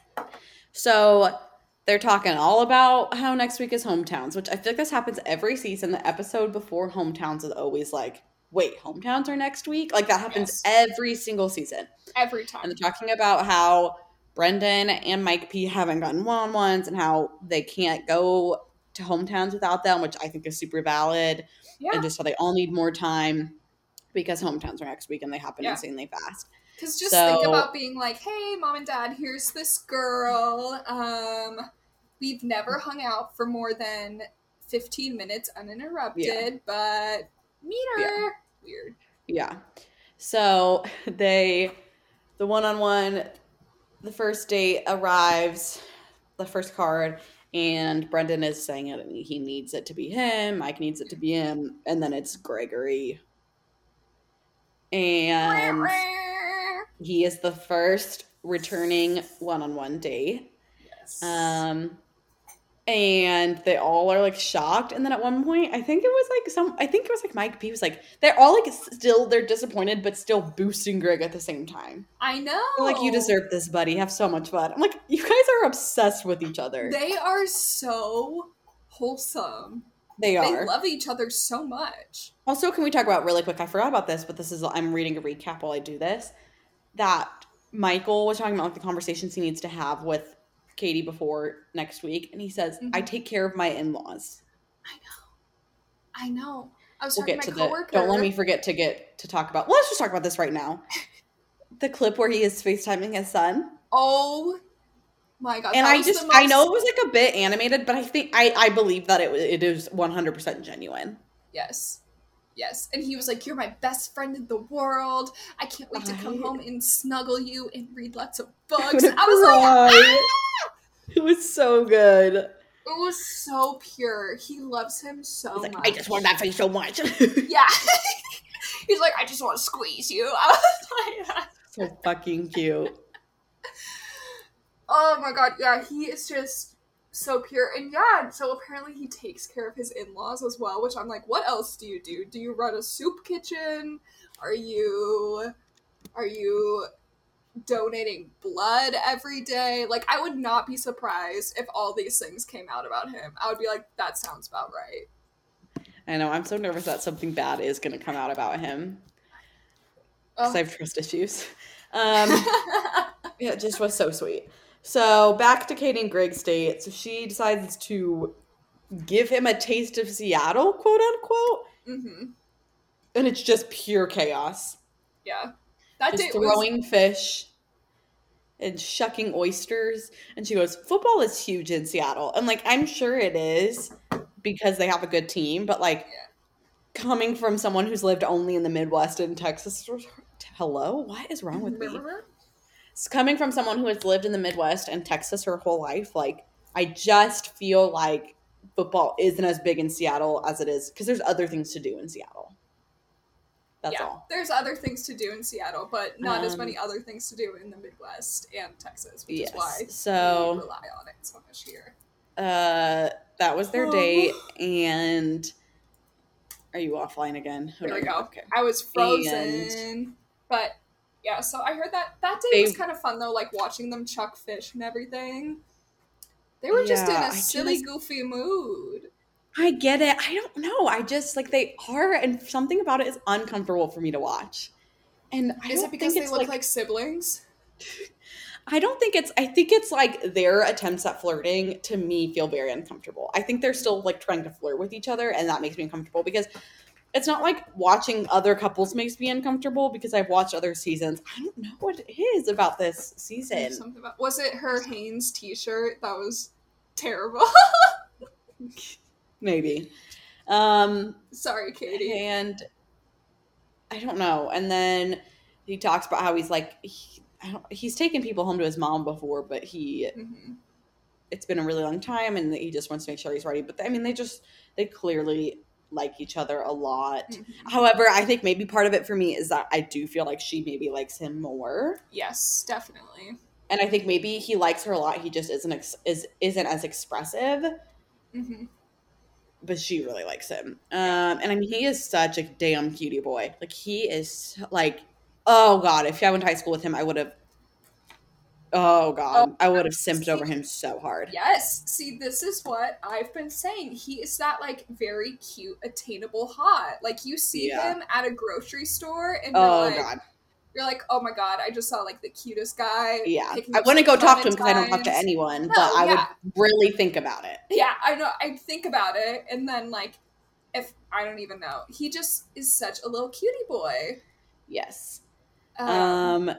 So they're talking all about how next week is hometowns, which I feel like this happens every season. The episode before hometowns is always like, wait, hometowns are next week? Like that happens every single season. Every time. And they're talking about how Brendan and Mike P haven't gotten one on ones and how they can't go to hometowns without them, which I think is super valid. yeah. And just how they all need more time because hometowns are next week and they happen Yeah. insanely fast. Because just think about being like, hey, mom and dad, here's this girl. Um, we've never hung out for more than 15 minutes uninterrupted, but meet her. Weird. Yeah. So they, the one on one, the first date arrives, the first card, and Brendan is saying it. and He needs it to be him. Mike needs it to be him, and then it's Gregory. And he is the first returning one on one date. yes. Um, and they all are like shocked. And then at one point, I think it was like some, I think it was like Mike P was like, they're all like still, they're disappointed, but still boosting Greg at the same time. I know. They're like, you deserve this, buddy. Have so much fun. I'm like, you guys are obsessed with each other. They are so wholesome. They are They love each other so much. Also, can we talk about really quick? I forgot about this, but this is, I'm reading a recap while I do this. That Michael was talking about like the conversations he needs to have with Katie before next week. And he says, I Mhm. take care of my in laws. I know. I know. I was we'll talking get to to my the coworker. don't let me forget to get to talk about well, let's just talk about this right now the clip where he is facetiming his son Oh my god! and i just the i know it was like a bit animated but i think i i believe that it, it is 100% genuine Yes. Yes. And he was like, You're my best friend in the world. I can't wait to come home and snuggle you and read lots of books. I was like, "Ah!" it was so good It was so pure. He loves him so like much. i just want that face so much Yeah. He's like, I just want to squeeze you. I was like, so fucking cute Oh my god, yeah, he is just so pure. And yeah, so apparently he takes care of his in laws as well, which I'm like, what else do you do? Do you run a soup kitchen? Are you are you donating blood every day? Like I would not be surprised if all these things came out about him. I would be like, that sounds about right. i know i'm so nervous that something bad is going to come out about him because Oh. i have trust issues um Yeah, it just was so sweet. So back to Katie and Greg's date. So she decides to give him a taste of Seattle, quote unquote, hmm and it's just pure chaos. Yeah. That Just date was throwing fish and shucking oysters. And she goes, "Football is huge in Seattle." And like, I'm sure it is because they have a good team, but like. Yeah. Coming from someone who's lived only in the Midwest and Texas, hello, what is wrong with me? Coming from someone who has lived in the Midwest and Texas her whole life, like I just feel like football isn't as big in Seattle as it is because there's other things to do in Seattle. That's yeah, all. there's other things to do in Seattle, but not as Um, many other things to do in the Midwest and Texas, which Yes. is why we So rely on it so much here. uh that was their Oh. date and are you offline again? There we go. Okay. I was frozen, but yeah. So I heard that that day They- was kind of fun though, like watching them chuck fish and everything. They were just in Yeah, a I silly, just- goofy mood. I get it. I don't know. I just like they are and something about it is uncomfortable for me to watch. And I Is it because they look like, siblings? I don't think it's I think it's like their attempts at flirting to me feel very uncomfortable. I think they're still like trying to flirt with each other and that makes me uncomfortable because it's not like watching other couples makes me uncomfortable because I've watched other seasons. I don't know what it is about this season. Something about was it her Hanes T-shirt that was terrible? Maybe. Um Sorry, Katie. and I don't know. And then he talks about how he's like he, I don't, he's taken people home to his mom before, but he hmm it's been a really long time and he just wants to make sure he's ready. But I mean, they just they clearly like each other a lot. Mhm. However, I think maybe part of it for me is that I do feel like she maybe likes him more, Yes, definitely. and I think maybe he likes her a lot. He just isn't ex- is isn't as expressive, hmm but she really likes him. Um, and I mean, he is such a damn cutie boy. Like he is like, oh god, if I went to high school with him, I would have Oh god, I would have see- simped over him so hard. Yes. See, this is what I've been saying. He is that like very cute, attainable hot. Like you see Yeah. him at a grocery store and Oh you're like, god, you're like, oh my god, I just saw like the cutest guy. yeah. I wouldn't go talk to him because I don't talk to anyone, No, but I yeah. would really think about it. Yeah, I know. I think about it, and then like, if I don't even know, he just is such a little cutie boy. Yes. Um, Um,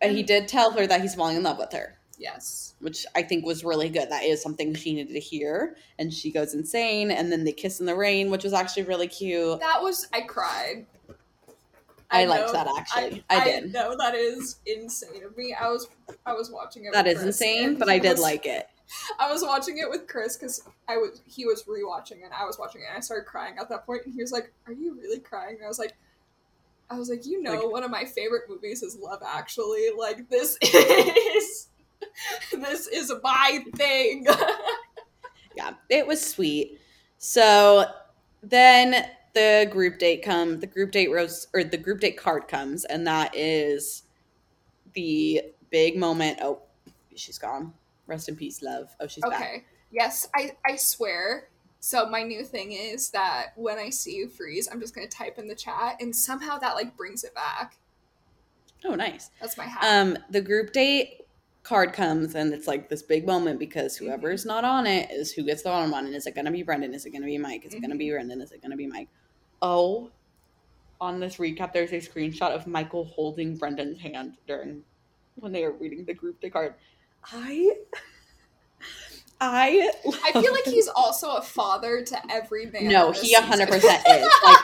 and he did tell her that he's falling in love with her. yes. which I think was really good. That is something she needed to hear. And she goes insane. And then they kiss in the rain, which was actually really cute. That was I cried. I, liked know- that actually. I, did. know that is insane of me. I was I was watching it. That is Chris, insane, but I did was- like it. I was watching it with Chris because I was he was rewatching it. I was watching it. and I started crying at that point, and he was like, "Are you really crying?" And I was like, "I was like, you know, Like- one of my favorite movies is Love Actually. Like this is this is my thing." Yeah, it was sweet. So then the group date come. The group date rose or the group date card comes, and that is the big moment. Oh, she's gone. Rest in peace, love. Oh, she's back. okay. Yes, I I swear. So my new thing is that when I see you freeze, I'm just gonna type in the chat, and somehow that like brings it back. Oh, nice. That's my hat. Um, the group date card comes and it's like this big moment because whoever's not on it is who gets the bottom one. And is it gonna be Brendan? Is it gonna be Mike? Is it gonna be Brendan? Is it gonna be Mike? Oh, on this recap, there's a screenshot of Michael holding Brendan's hand during when they are reading the group date card. I I I feel like he's also a father to every man. no, he hundred season. percent is. Like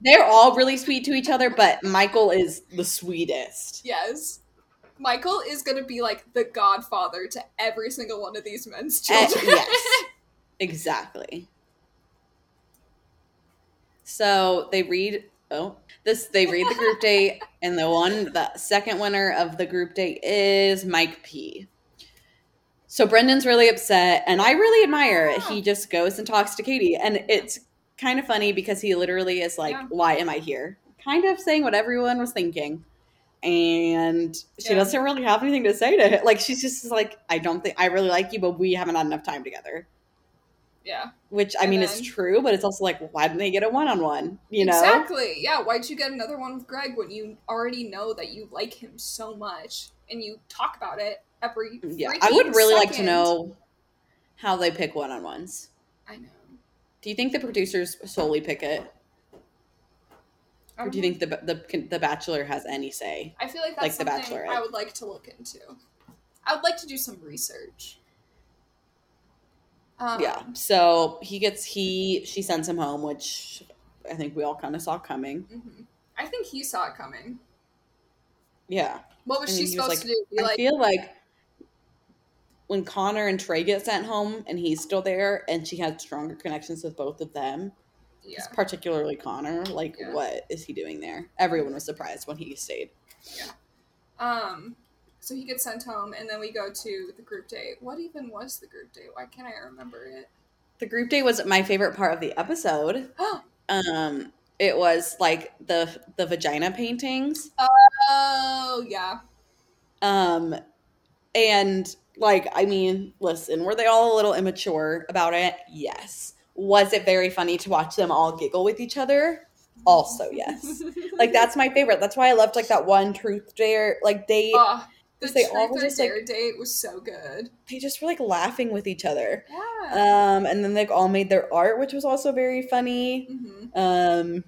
they're all really sweet to each other, but Michael is the sweetest. Yes. Michael is gonna be like the godfather to every single one of these men's Eh, children. yes, exactly. So they read. Oh, this they read the group date, and the one, the second winner of the group date is Mike P. So Brendan's really upset, and I really admire it. He just goes and talks to Katie, and it's kind of funny because he literally is like, Yeah. "Why am I here?" Kind of saying what everyone was thinking, and she Yeah. doesn't really have anything to say to him. Like she's just like, "I don't think I really like you, but we haven't had enough time together." yeah. Which I And mean, then- it's true, but it's also like, why didn't they get a one-on-one? You know? Exactly. Yeah. Why'd you get another one with Greg when you already know that you like him so much and you talk about it every Yeah, I would really like to know how they pick one-on-ones. I know. Do you think the producers solely pick it, or don't you think the the the Bachelor has any say? I feel like that's like The something? I would like to look into. I would like to do some research. Um, yeah. So he gets he she sends him home, which I think we all kind of saw coming. mhm. I think he saw it coming. Yeah, What was And she he was supposed like, to do? Be I like, feel like when Connor and Tre get sent home, and he's still there, and she has stronger connections with both of them. yeah, particularly Connor. Like, Yeah. what is he doing there? Everyone was surprised when he stayed. Yeah. Um, so he gets sent home, and then we go to the group date. What even was the group date? Why can't I remember it? The group date was my favorite part of the episode. Um, it was like the the vagina paintings. oh yeah, Um, and like, I mean, listen, were they all a little immature about it? Yes. Was it very funny to watch them all giggle with each other? Also, yes. Like that's my favorite. That's why I loved like that one truth dare like they Oh, the they truth all were just, like- dare date was so good. they just were like laughing with each other. Yeah. Um, and then they all made their art, which was also very funny. hmm Um,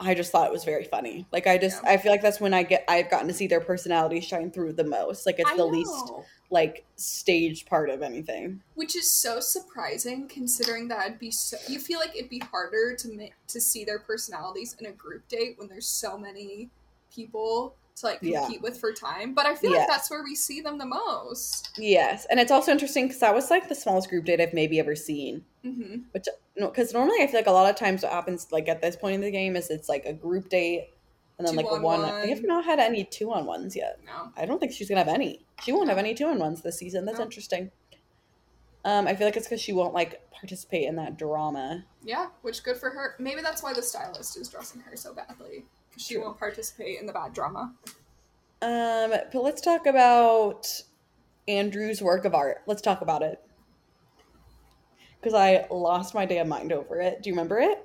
I just thought it was very funny. Like I just, Yeah. I feel like that's when I get, I've gotten to see their personalities shine through the most. Like it's I the know. least like staged part of anything. Which is so surprising considering that it'd be so you feel like it'd be harder to to see their personalities in a group date when there's so many people to like Yeah. compete with for time. But I feel Yeah. like that's where we see them the most. Yes, and it's also interesting because that was like the smallest group date I've maybe ever seen. hmm Which no, because normally I feel like a lot of times what happens like at this point in the game is it's like a group date and then Two like a one. one. I have not had any two on ones yet. No. I don't think she's gonna have any. She won't have any two on ones this season. That's No. interesting. Um, I feel like it's because she won't like participate in that drama. Yeah, which good for her. Maybe that's why the stylist is dressing her so badly because she True. won't participate in the bad drama. Um, but let's talk about Andrew's work of art. Let's talk about it. Because I lost my damn mind over it. Do you remember it?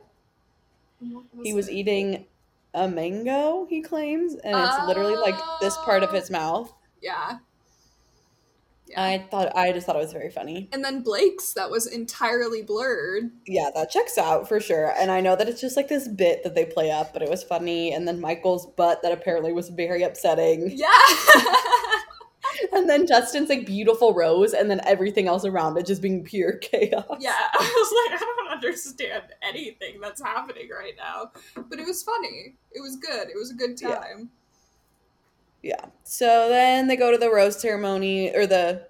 He was eating a mango, he claims, and it's literally like this part of his mouth. Yeah. Yeah. I thought I just thought it was very funny. and then Blake's that was entirely blurred. Yeah, that checks out for sure. And I know that it's just like this bit that they play up, but it was funny. And then Michael's butt that apparently was very upsetting. Yeah. And then Justin's like beautiful rose, and then everything else around it just being pure chaos. yeah. I was like, I don't understand anything that's happening right now. But it was funny. It was good. It was a good time. Yeah. So then they go to the rose ceremony or the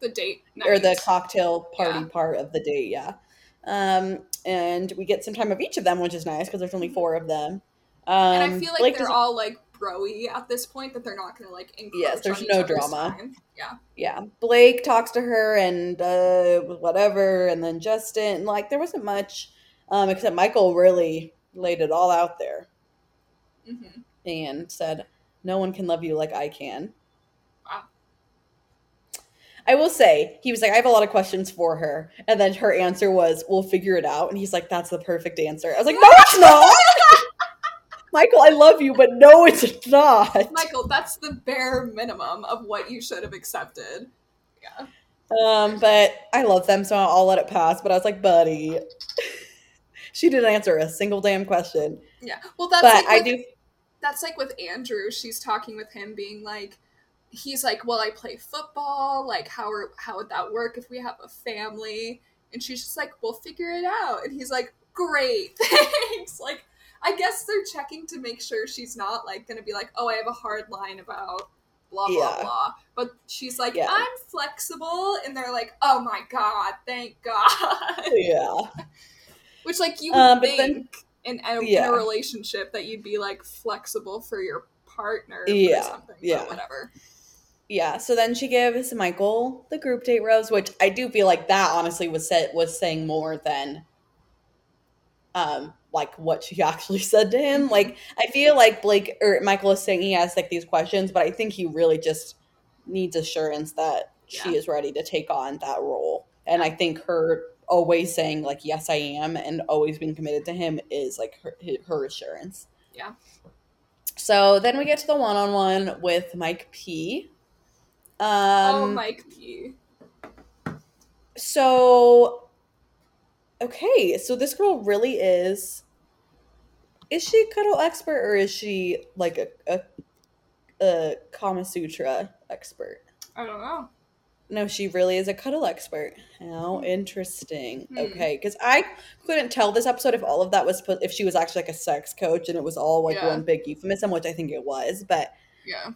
The date night. or the cocktail party Yeah. part of the date, yeah. Um, and we get some time of each of them, which is nice because there's only four of them. Um, and I feel like Blake they're all like broy at this point that they're not gonna like encroach Yes, there's no drama. time. Yeah. yeah. Blake talks to her and uh, whatever, and then Justin. Like there wasn't much, um, except Michael really laid it all out there hmm and said, "No one can love you like I can." Wow. I will say, he was like, I have a lot of questions for her. And then her answer was, We'll figure it out. And he's like, That's the perfect answer. I was like, No, it's not. Michael, I love you, but no, it's not. Michael, that's the bare minimum of what you should have accepted. Yeah. Um, but I love them, so I'll let it pass. But I was like, Buddy, she didn't answer a single damn question. Yeah. Well, that's but like I with, do, that's like with Andrew. She's talking with him, being like, he's like, "Well, I play football. Like, how are how would that work if we have a family?" And she's just like, "We'll figure it out." And he's like, "Great, thanks." Like, I guess they're checking to make sure she's not like gonna be like, "Oh, I have a hard line about." Blah blah Yeah. blah. But she's like, Yeah. I'm flexible, and they're like, Oh my god, thank God. yeah. Which like you would Um, think then- in, a, in a relationship that you'd be like flexible for your partner Yeah, or something. yeah. But whatever. Yeah, so then she gives Michael the group date rose, which I do feel like that honestly was said was saying more than um like what she actually said to him. Like I feel like Blake or Michael is saying he has like these questions, but I think he really just needs assurance that she is ready to take on that role. And I think her always saying like yes I am and always being committed to him is like her her assurance. Yeah. So then we get to the one-on-one with Mike P. Um, oh, Mike P. So, okay, so this girl really is. Is she a cuddle expert or is she like a a, a Kama Sutra expert? I don't know. No, she really is a cuddle expert. How interesting. Hmm. Okay, because I couldn't tell this episode if all of that was put if she was actually like a sex coach and it was all like Yeah. one big euphemism, which I think it was. But Yeah.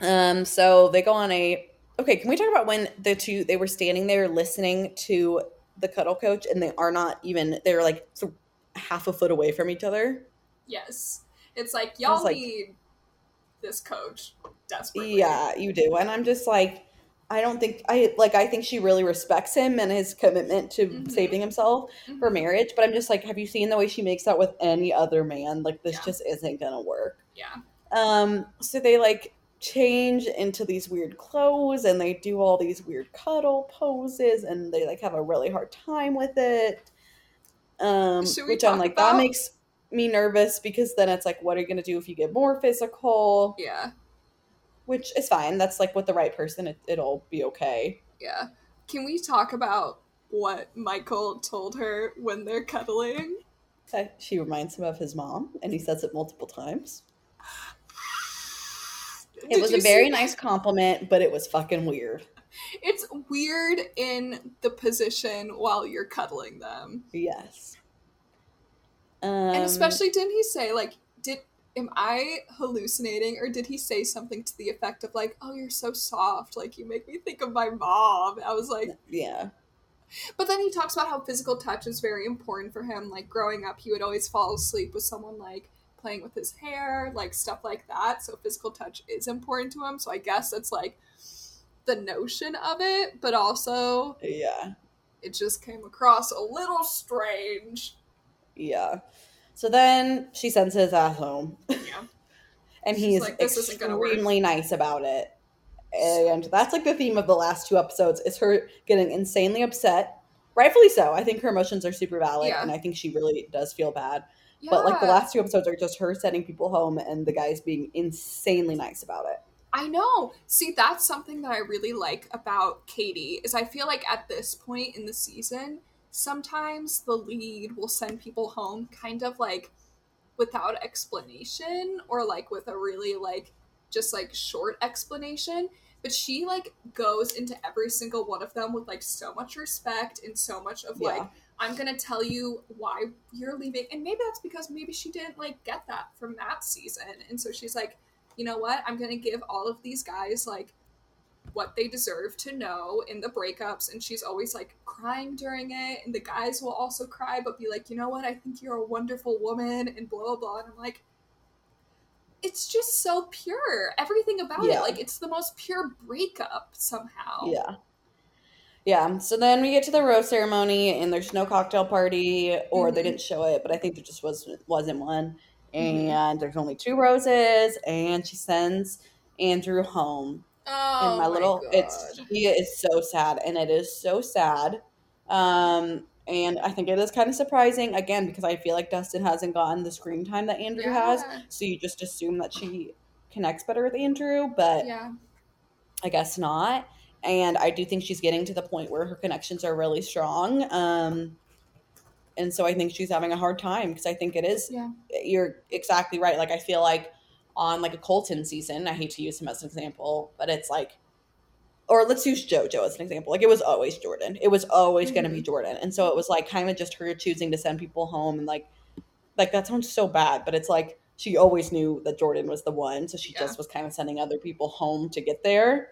um, so they go on a. Okay, can we talk about when the two they were standing there listening to the cuddle coach and they are not even they're like th- half a foot away from each other. Yes. It's like y'all like- need this coach desperately. Yeah, you do, and I'm just like, I don't think I like. I think she really respects him and his commitment to Mhm. saving himself Mhm. for marriage. But I'm just like, have you seen the way she makes out with any other man? Like this Yeah. just isn't gonna work. Yeah. Um, so they like change into these weird clothes and they do all these weird cuddle poses and they like have a really hard time with it. Um, which I'm like, about- that makes me nervous because then it's like, what are you gonna do if you get more physical? Yeah. Which is fine. That's like with the right person, it, it'll be okay. Yeah. Can we talk about what Michael told her when they're cuddling? She reminds him of his mom, and he says it multiple times. It Did was a very nice compliment, but it was fucking weird. It's weird in the position while you're cuddling them. Yes. Um, and especially didn't he say like did am I hallucinating or did he say something to the effect of like, "Oh, you're so soft, like you make me think of my mom." I was like, yeah, but then he talks about how physical touch is very important for him. Like growing up, he would always fall asleep with someone like playing with his hair, like stuff like that. So physical touch is important to him. So I guess it's like the notion of it, but also yeah, it just came across a little strange. Yeah. So then she sends his ass home. Yeah. and She's he's like, "This isn't gonna work." extremely nice about it. And that's like the theme of the last two episodes is her getting insanely upset. Rightfully so. I think her emotions are super valid Yeah. and I think she really does feel bad. But like the last two episodes are just her sending people home and the guys being insanely nice about it. I know. See, that's something that I really like about Katie is I feel like at this point in the season, sometimes the lead will send people home kind of like without explanation or like with a really like just like short explanation, but she like goes into every single one of them with like so much respect and so much of Yeah. like I'm gonna tell you why you're leaving, and maybe that's because maybe she didn't like get that from that season, and so she's like, you know what, I'm gonna give all of these guys like what they deserve to know in the breakups, and she's always like crying during it, and the guys will also cry, but be like, you know what, I think you're a wonderful woman, and blah blah blah, and I'm like. It's just so pure. Everything about Yeah. it, like it's the most pure breakup somehow. Yeah. Yeah. So then we get to the rose ceremony and there's no cocktail party or they Mhm. didn't show it, but I think there just was wasn't one. Mhm. And there's only two roses and she sends Andrew home. Oh and my, little God. it's he is so sad and it is so sad. Um and I think it is kind of surprising again because I feel like Dustin hasn't gotten the screen time that Andrew has. So you just assume that she connects better with Andrew, but yeah. I guess not. And I do think she's getting to the point where her connections are really strong. Um, and so I think she's having a hard time because I think it is. Yeah. You're exactly right. Like I feel like on like a Colton season, I hate to use him as an example, but it's like, or let's use JoJo as an example. Like it was always Jordan. It was always going to be mm-hmm. Jordan, and so it was like kind of just her choosing to send people home and like, like that sounds so bad, but it's like she always knew that Jordan was the one, so she Yeah. just was kind of sending other people home to get there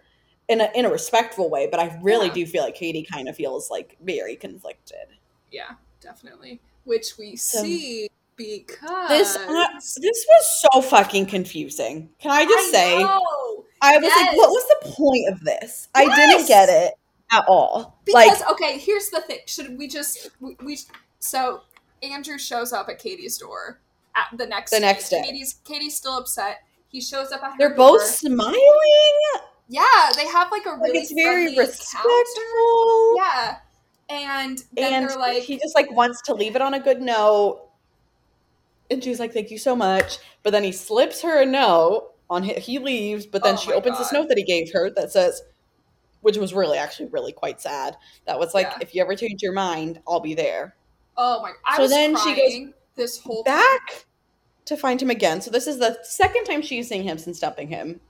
in a in a respectful way. But I really Yeah. do feel like Katie kind of feels like very conflicted. Yeah, definitely. Which we So- see because This uh, this was so fucking confusing. Can I just say? know. I was like, what was the point of this? I didn't get it at all. because like, okay, here's the thing. Should we just we, we so Andrew shows up at Katie's door at the next The next day. Katie's Katie's still upset. He shows up at her they're both door. smiling. Yeah, they have like a Like really it's very respectful. encounter. Yeah. And then and they're like he just like wants to leave it on a good note. And she's like, "Thank you so much." But then he slips her a note on hi- he leaves. But then Oh she opens this note that he gave her that says, which was really actually really quite sad. That was like, Yeah. "If you ever change your mind, I'll be there." Oh my I So then she goes this whole time. Back to find him again. So this is the second time she's seeing him since dumping him.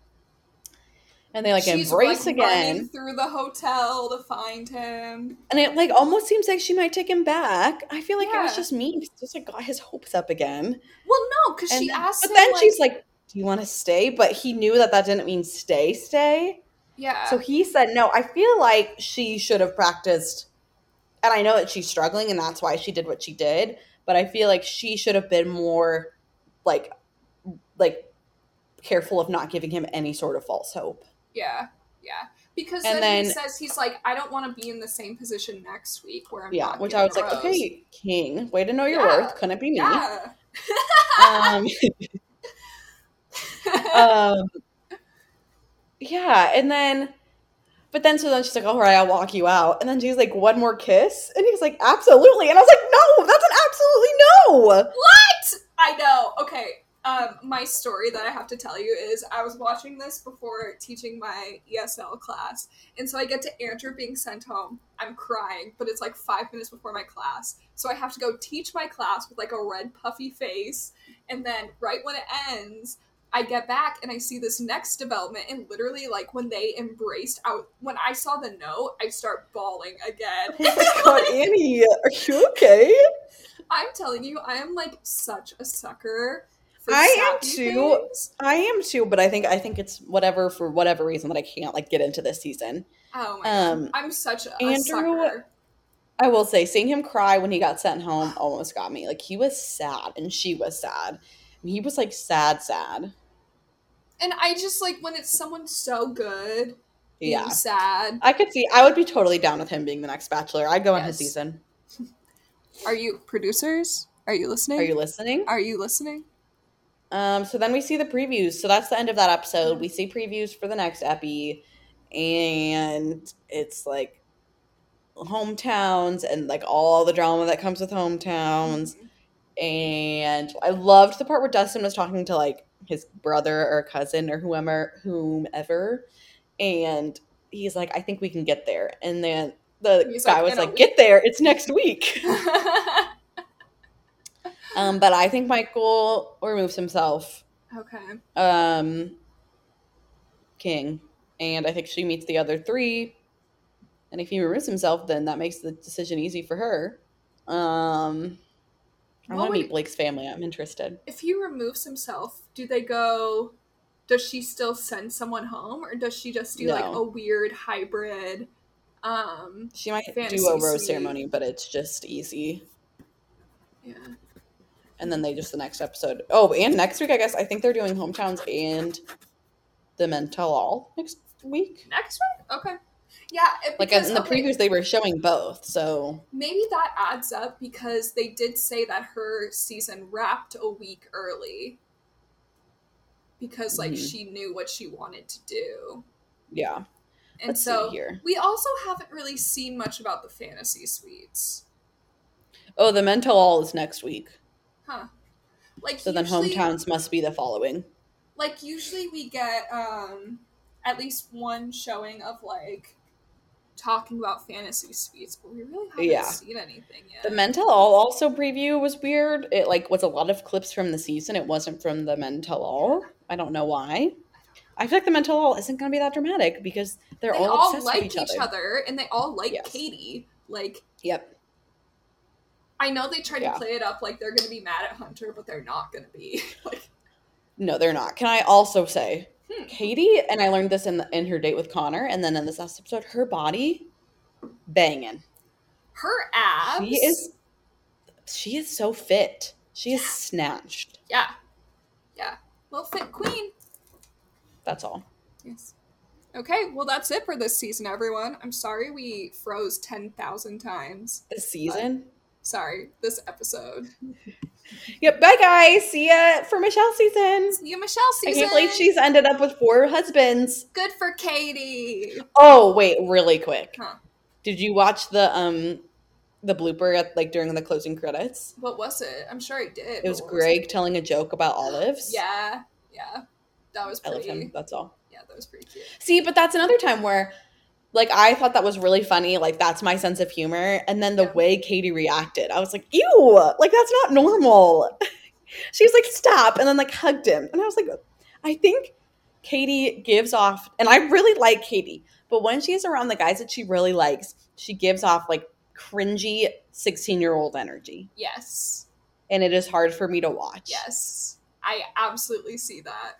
And they like She's, embrace like, again. running through the hotel to find him. And it like almost seems like she might take him back. I feel like it was just mean. It's just like got his hopes up again. Well, no, because she then- asked but him. then like, she's like, "Do you want to stay?" But he knew that that didn't mean stay, stay. "Yeah." So he said, "No." I feel like she should have practiced, and I know that she's struggling, and that's why she did what she did. But I feel like she should have been more, like, like careful of not giving him any sort of false hope. Yeah, yeah. Because And then, he says he's like, "I don't want to be in the same position next week where I'm." Yeah, which I was like, rose." okay, King, way to know your Yeah. worth. Couldn't be me. Yeah. Um, um, yeah, and then, but then so then she's like, "All right, I'll walk you out," and then she's like, "One more kiss," and he's like, "Absolutely," and I was like, "No, that's an absolutely no." what? I know. Okay. Um, my story that I have to tell you is I was watching this before teaching my ESL class, and so I get to Andrew being sent home. I'm crying, but it's like five minutes before my class, so I have to go teach my class with like a red puffy face, and then right when it ends. I get back and I see this next development, and literally, like when they embraced, out when I saw the note, I start bawling again. Oh my god, Annie, are you okay? I'm telling you, I am like such a sucker. I am too. things. I am too, but I think I think it's whatever for whatever reason that I can't like get into this season. Oh my Um, god, I'm such a, Andrew- sucker. I will say, seeing him cry when he got sent home almost got me. Like he was sad, and she was sad. And he was like sad, sad. And I just like when it's someone so good, Yeah, sad. I could see. I would be totally down with him being the next Bachelor. I'd go on his season. Are you producers? Are you listening? Are you listening? Are you listening? Um, so then we see the previews. So that's the end of that episode. We see previews for the next epi, and it's like hometowns and like all the drama that comes with hometowns. And I loved the part where Dustin was talking to like his brother or cousin or whomever, whomever, and he's like, "I think we can get there." And then the He's guy like, was like, week?" "Get there! It's next week." um, but I think Michael removes himself okay. um king and i think she meets the other three and if he removes himself then that makes the decision easy for her um i want to meet blake's family i'm interested If he removes himself, do they go? Does she still send someone home, or does she just do like a weird hybrid? Um, she might do a rose suite. ceremony but it's just easy yeah. And then they just the next episode oh and next week i guess i think they're doing hometowns and the Men Tell All next week Next week, okay. Yeah, it, like because, in the okay, previews they were showing both so maybe that adds up because they did say that her season wrapped a week early because like Mhm. she knew what she wanted to do. yeah And let's so we also haven't really seen much about the fantasy suites. oh the Men Tell All is next week Huh. Like So then hometowns must be the following. like usually we get um at least one showing of like talking about fantasy suites, but we really haven't Yeah. seen anything yet. The Men Tell All also preview was weird. It like was a lot of clips from the season. It wasn't from the Men Tell All. I don't know why. I feel like the Men Tell All isn't going to be that dramatic because they're they all, all, obsessed like with each, other. and they all like Yes. Katie. Like Yep. I know they try to Yeah. play it up like they're gonna be mad at Hunter, but they're not gonna be. like No, they're not. Can I also say, Hmm. Katie, and I learned this in the, in her date with Connor, and then in this last episode, her body banging. her abs. She is, she is so fit. She is snatched. Yeah. Yeah. Well fit queen. That's all. Yes. Okay, well that's it for this season, everyone. I'm sorry we froze ten thousand times. This season. Sorry, this episode. Yep. Bye, guys. See ya for Michelle season. See you, Michelle season. I can't believe she's ended up with four husbands. good for Katie. Oh wait, really quick. Huh. Did you watch the um the blooper at like during the closing credits? What was it? I'm sure I did. It was but what Greg telling a joke about olives. Yeah, yeah. That was I love pretty. him. That's all. Yeah, that was pretty cute. See, but that's another time where like I thought that was really funny. Like that's my sense of humor. And then the Yeah. way Katie reacted, I was like, ew, like that's not normal. she was like, stop, and then like hugged him. And I was like, I think Katie gives off, and I really like Katie, but when she's around the guys that she really likes, she gives off like cringy 16 year old energy. Yes, And it is hard for me to watch. yes. I absolutely see that.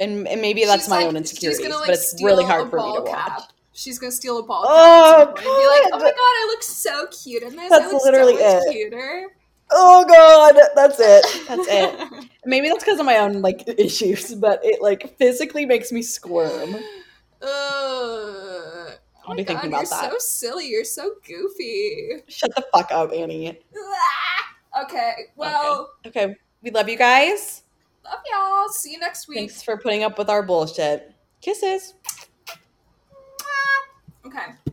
And, and maybe that's She's my like- own she's insecurities, like, but it's really hard for me to watch. cap. Watch. She's gonna steal a ball Oh, cap at some point and be like, "Oh my god, I look so cute in this. I That's look literally so much it. cuter." Oh god, that's it. That's it. Maybe that's because of my own like issues, but it like physically makes me squirm. Ugh. Oh I'll my be thinking God, about you're that. so silly. You're so goofy. Shut the fuck up, Annie. Ah! Okay, well, Okay, we love you guys. love y'all. See you next week. Thanks for putting up with our bullshit. Kisses. Okay.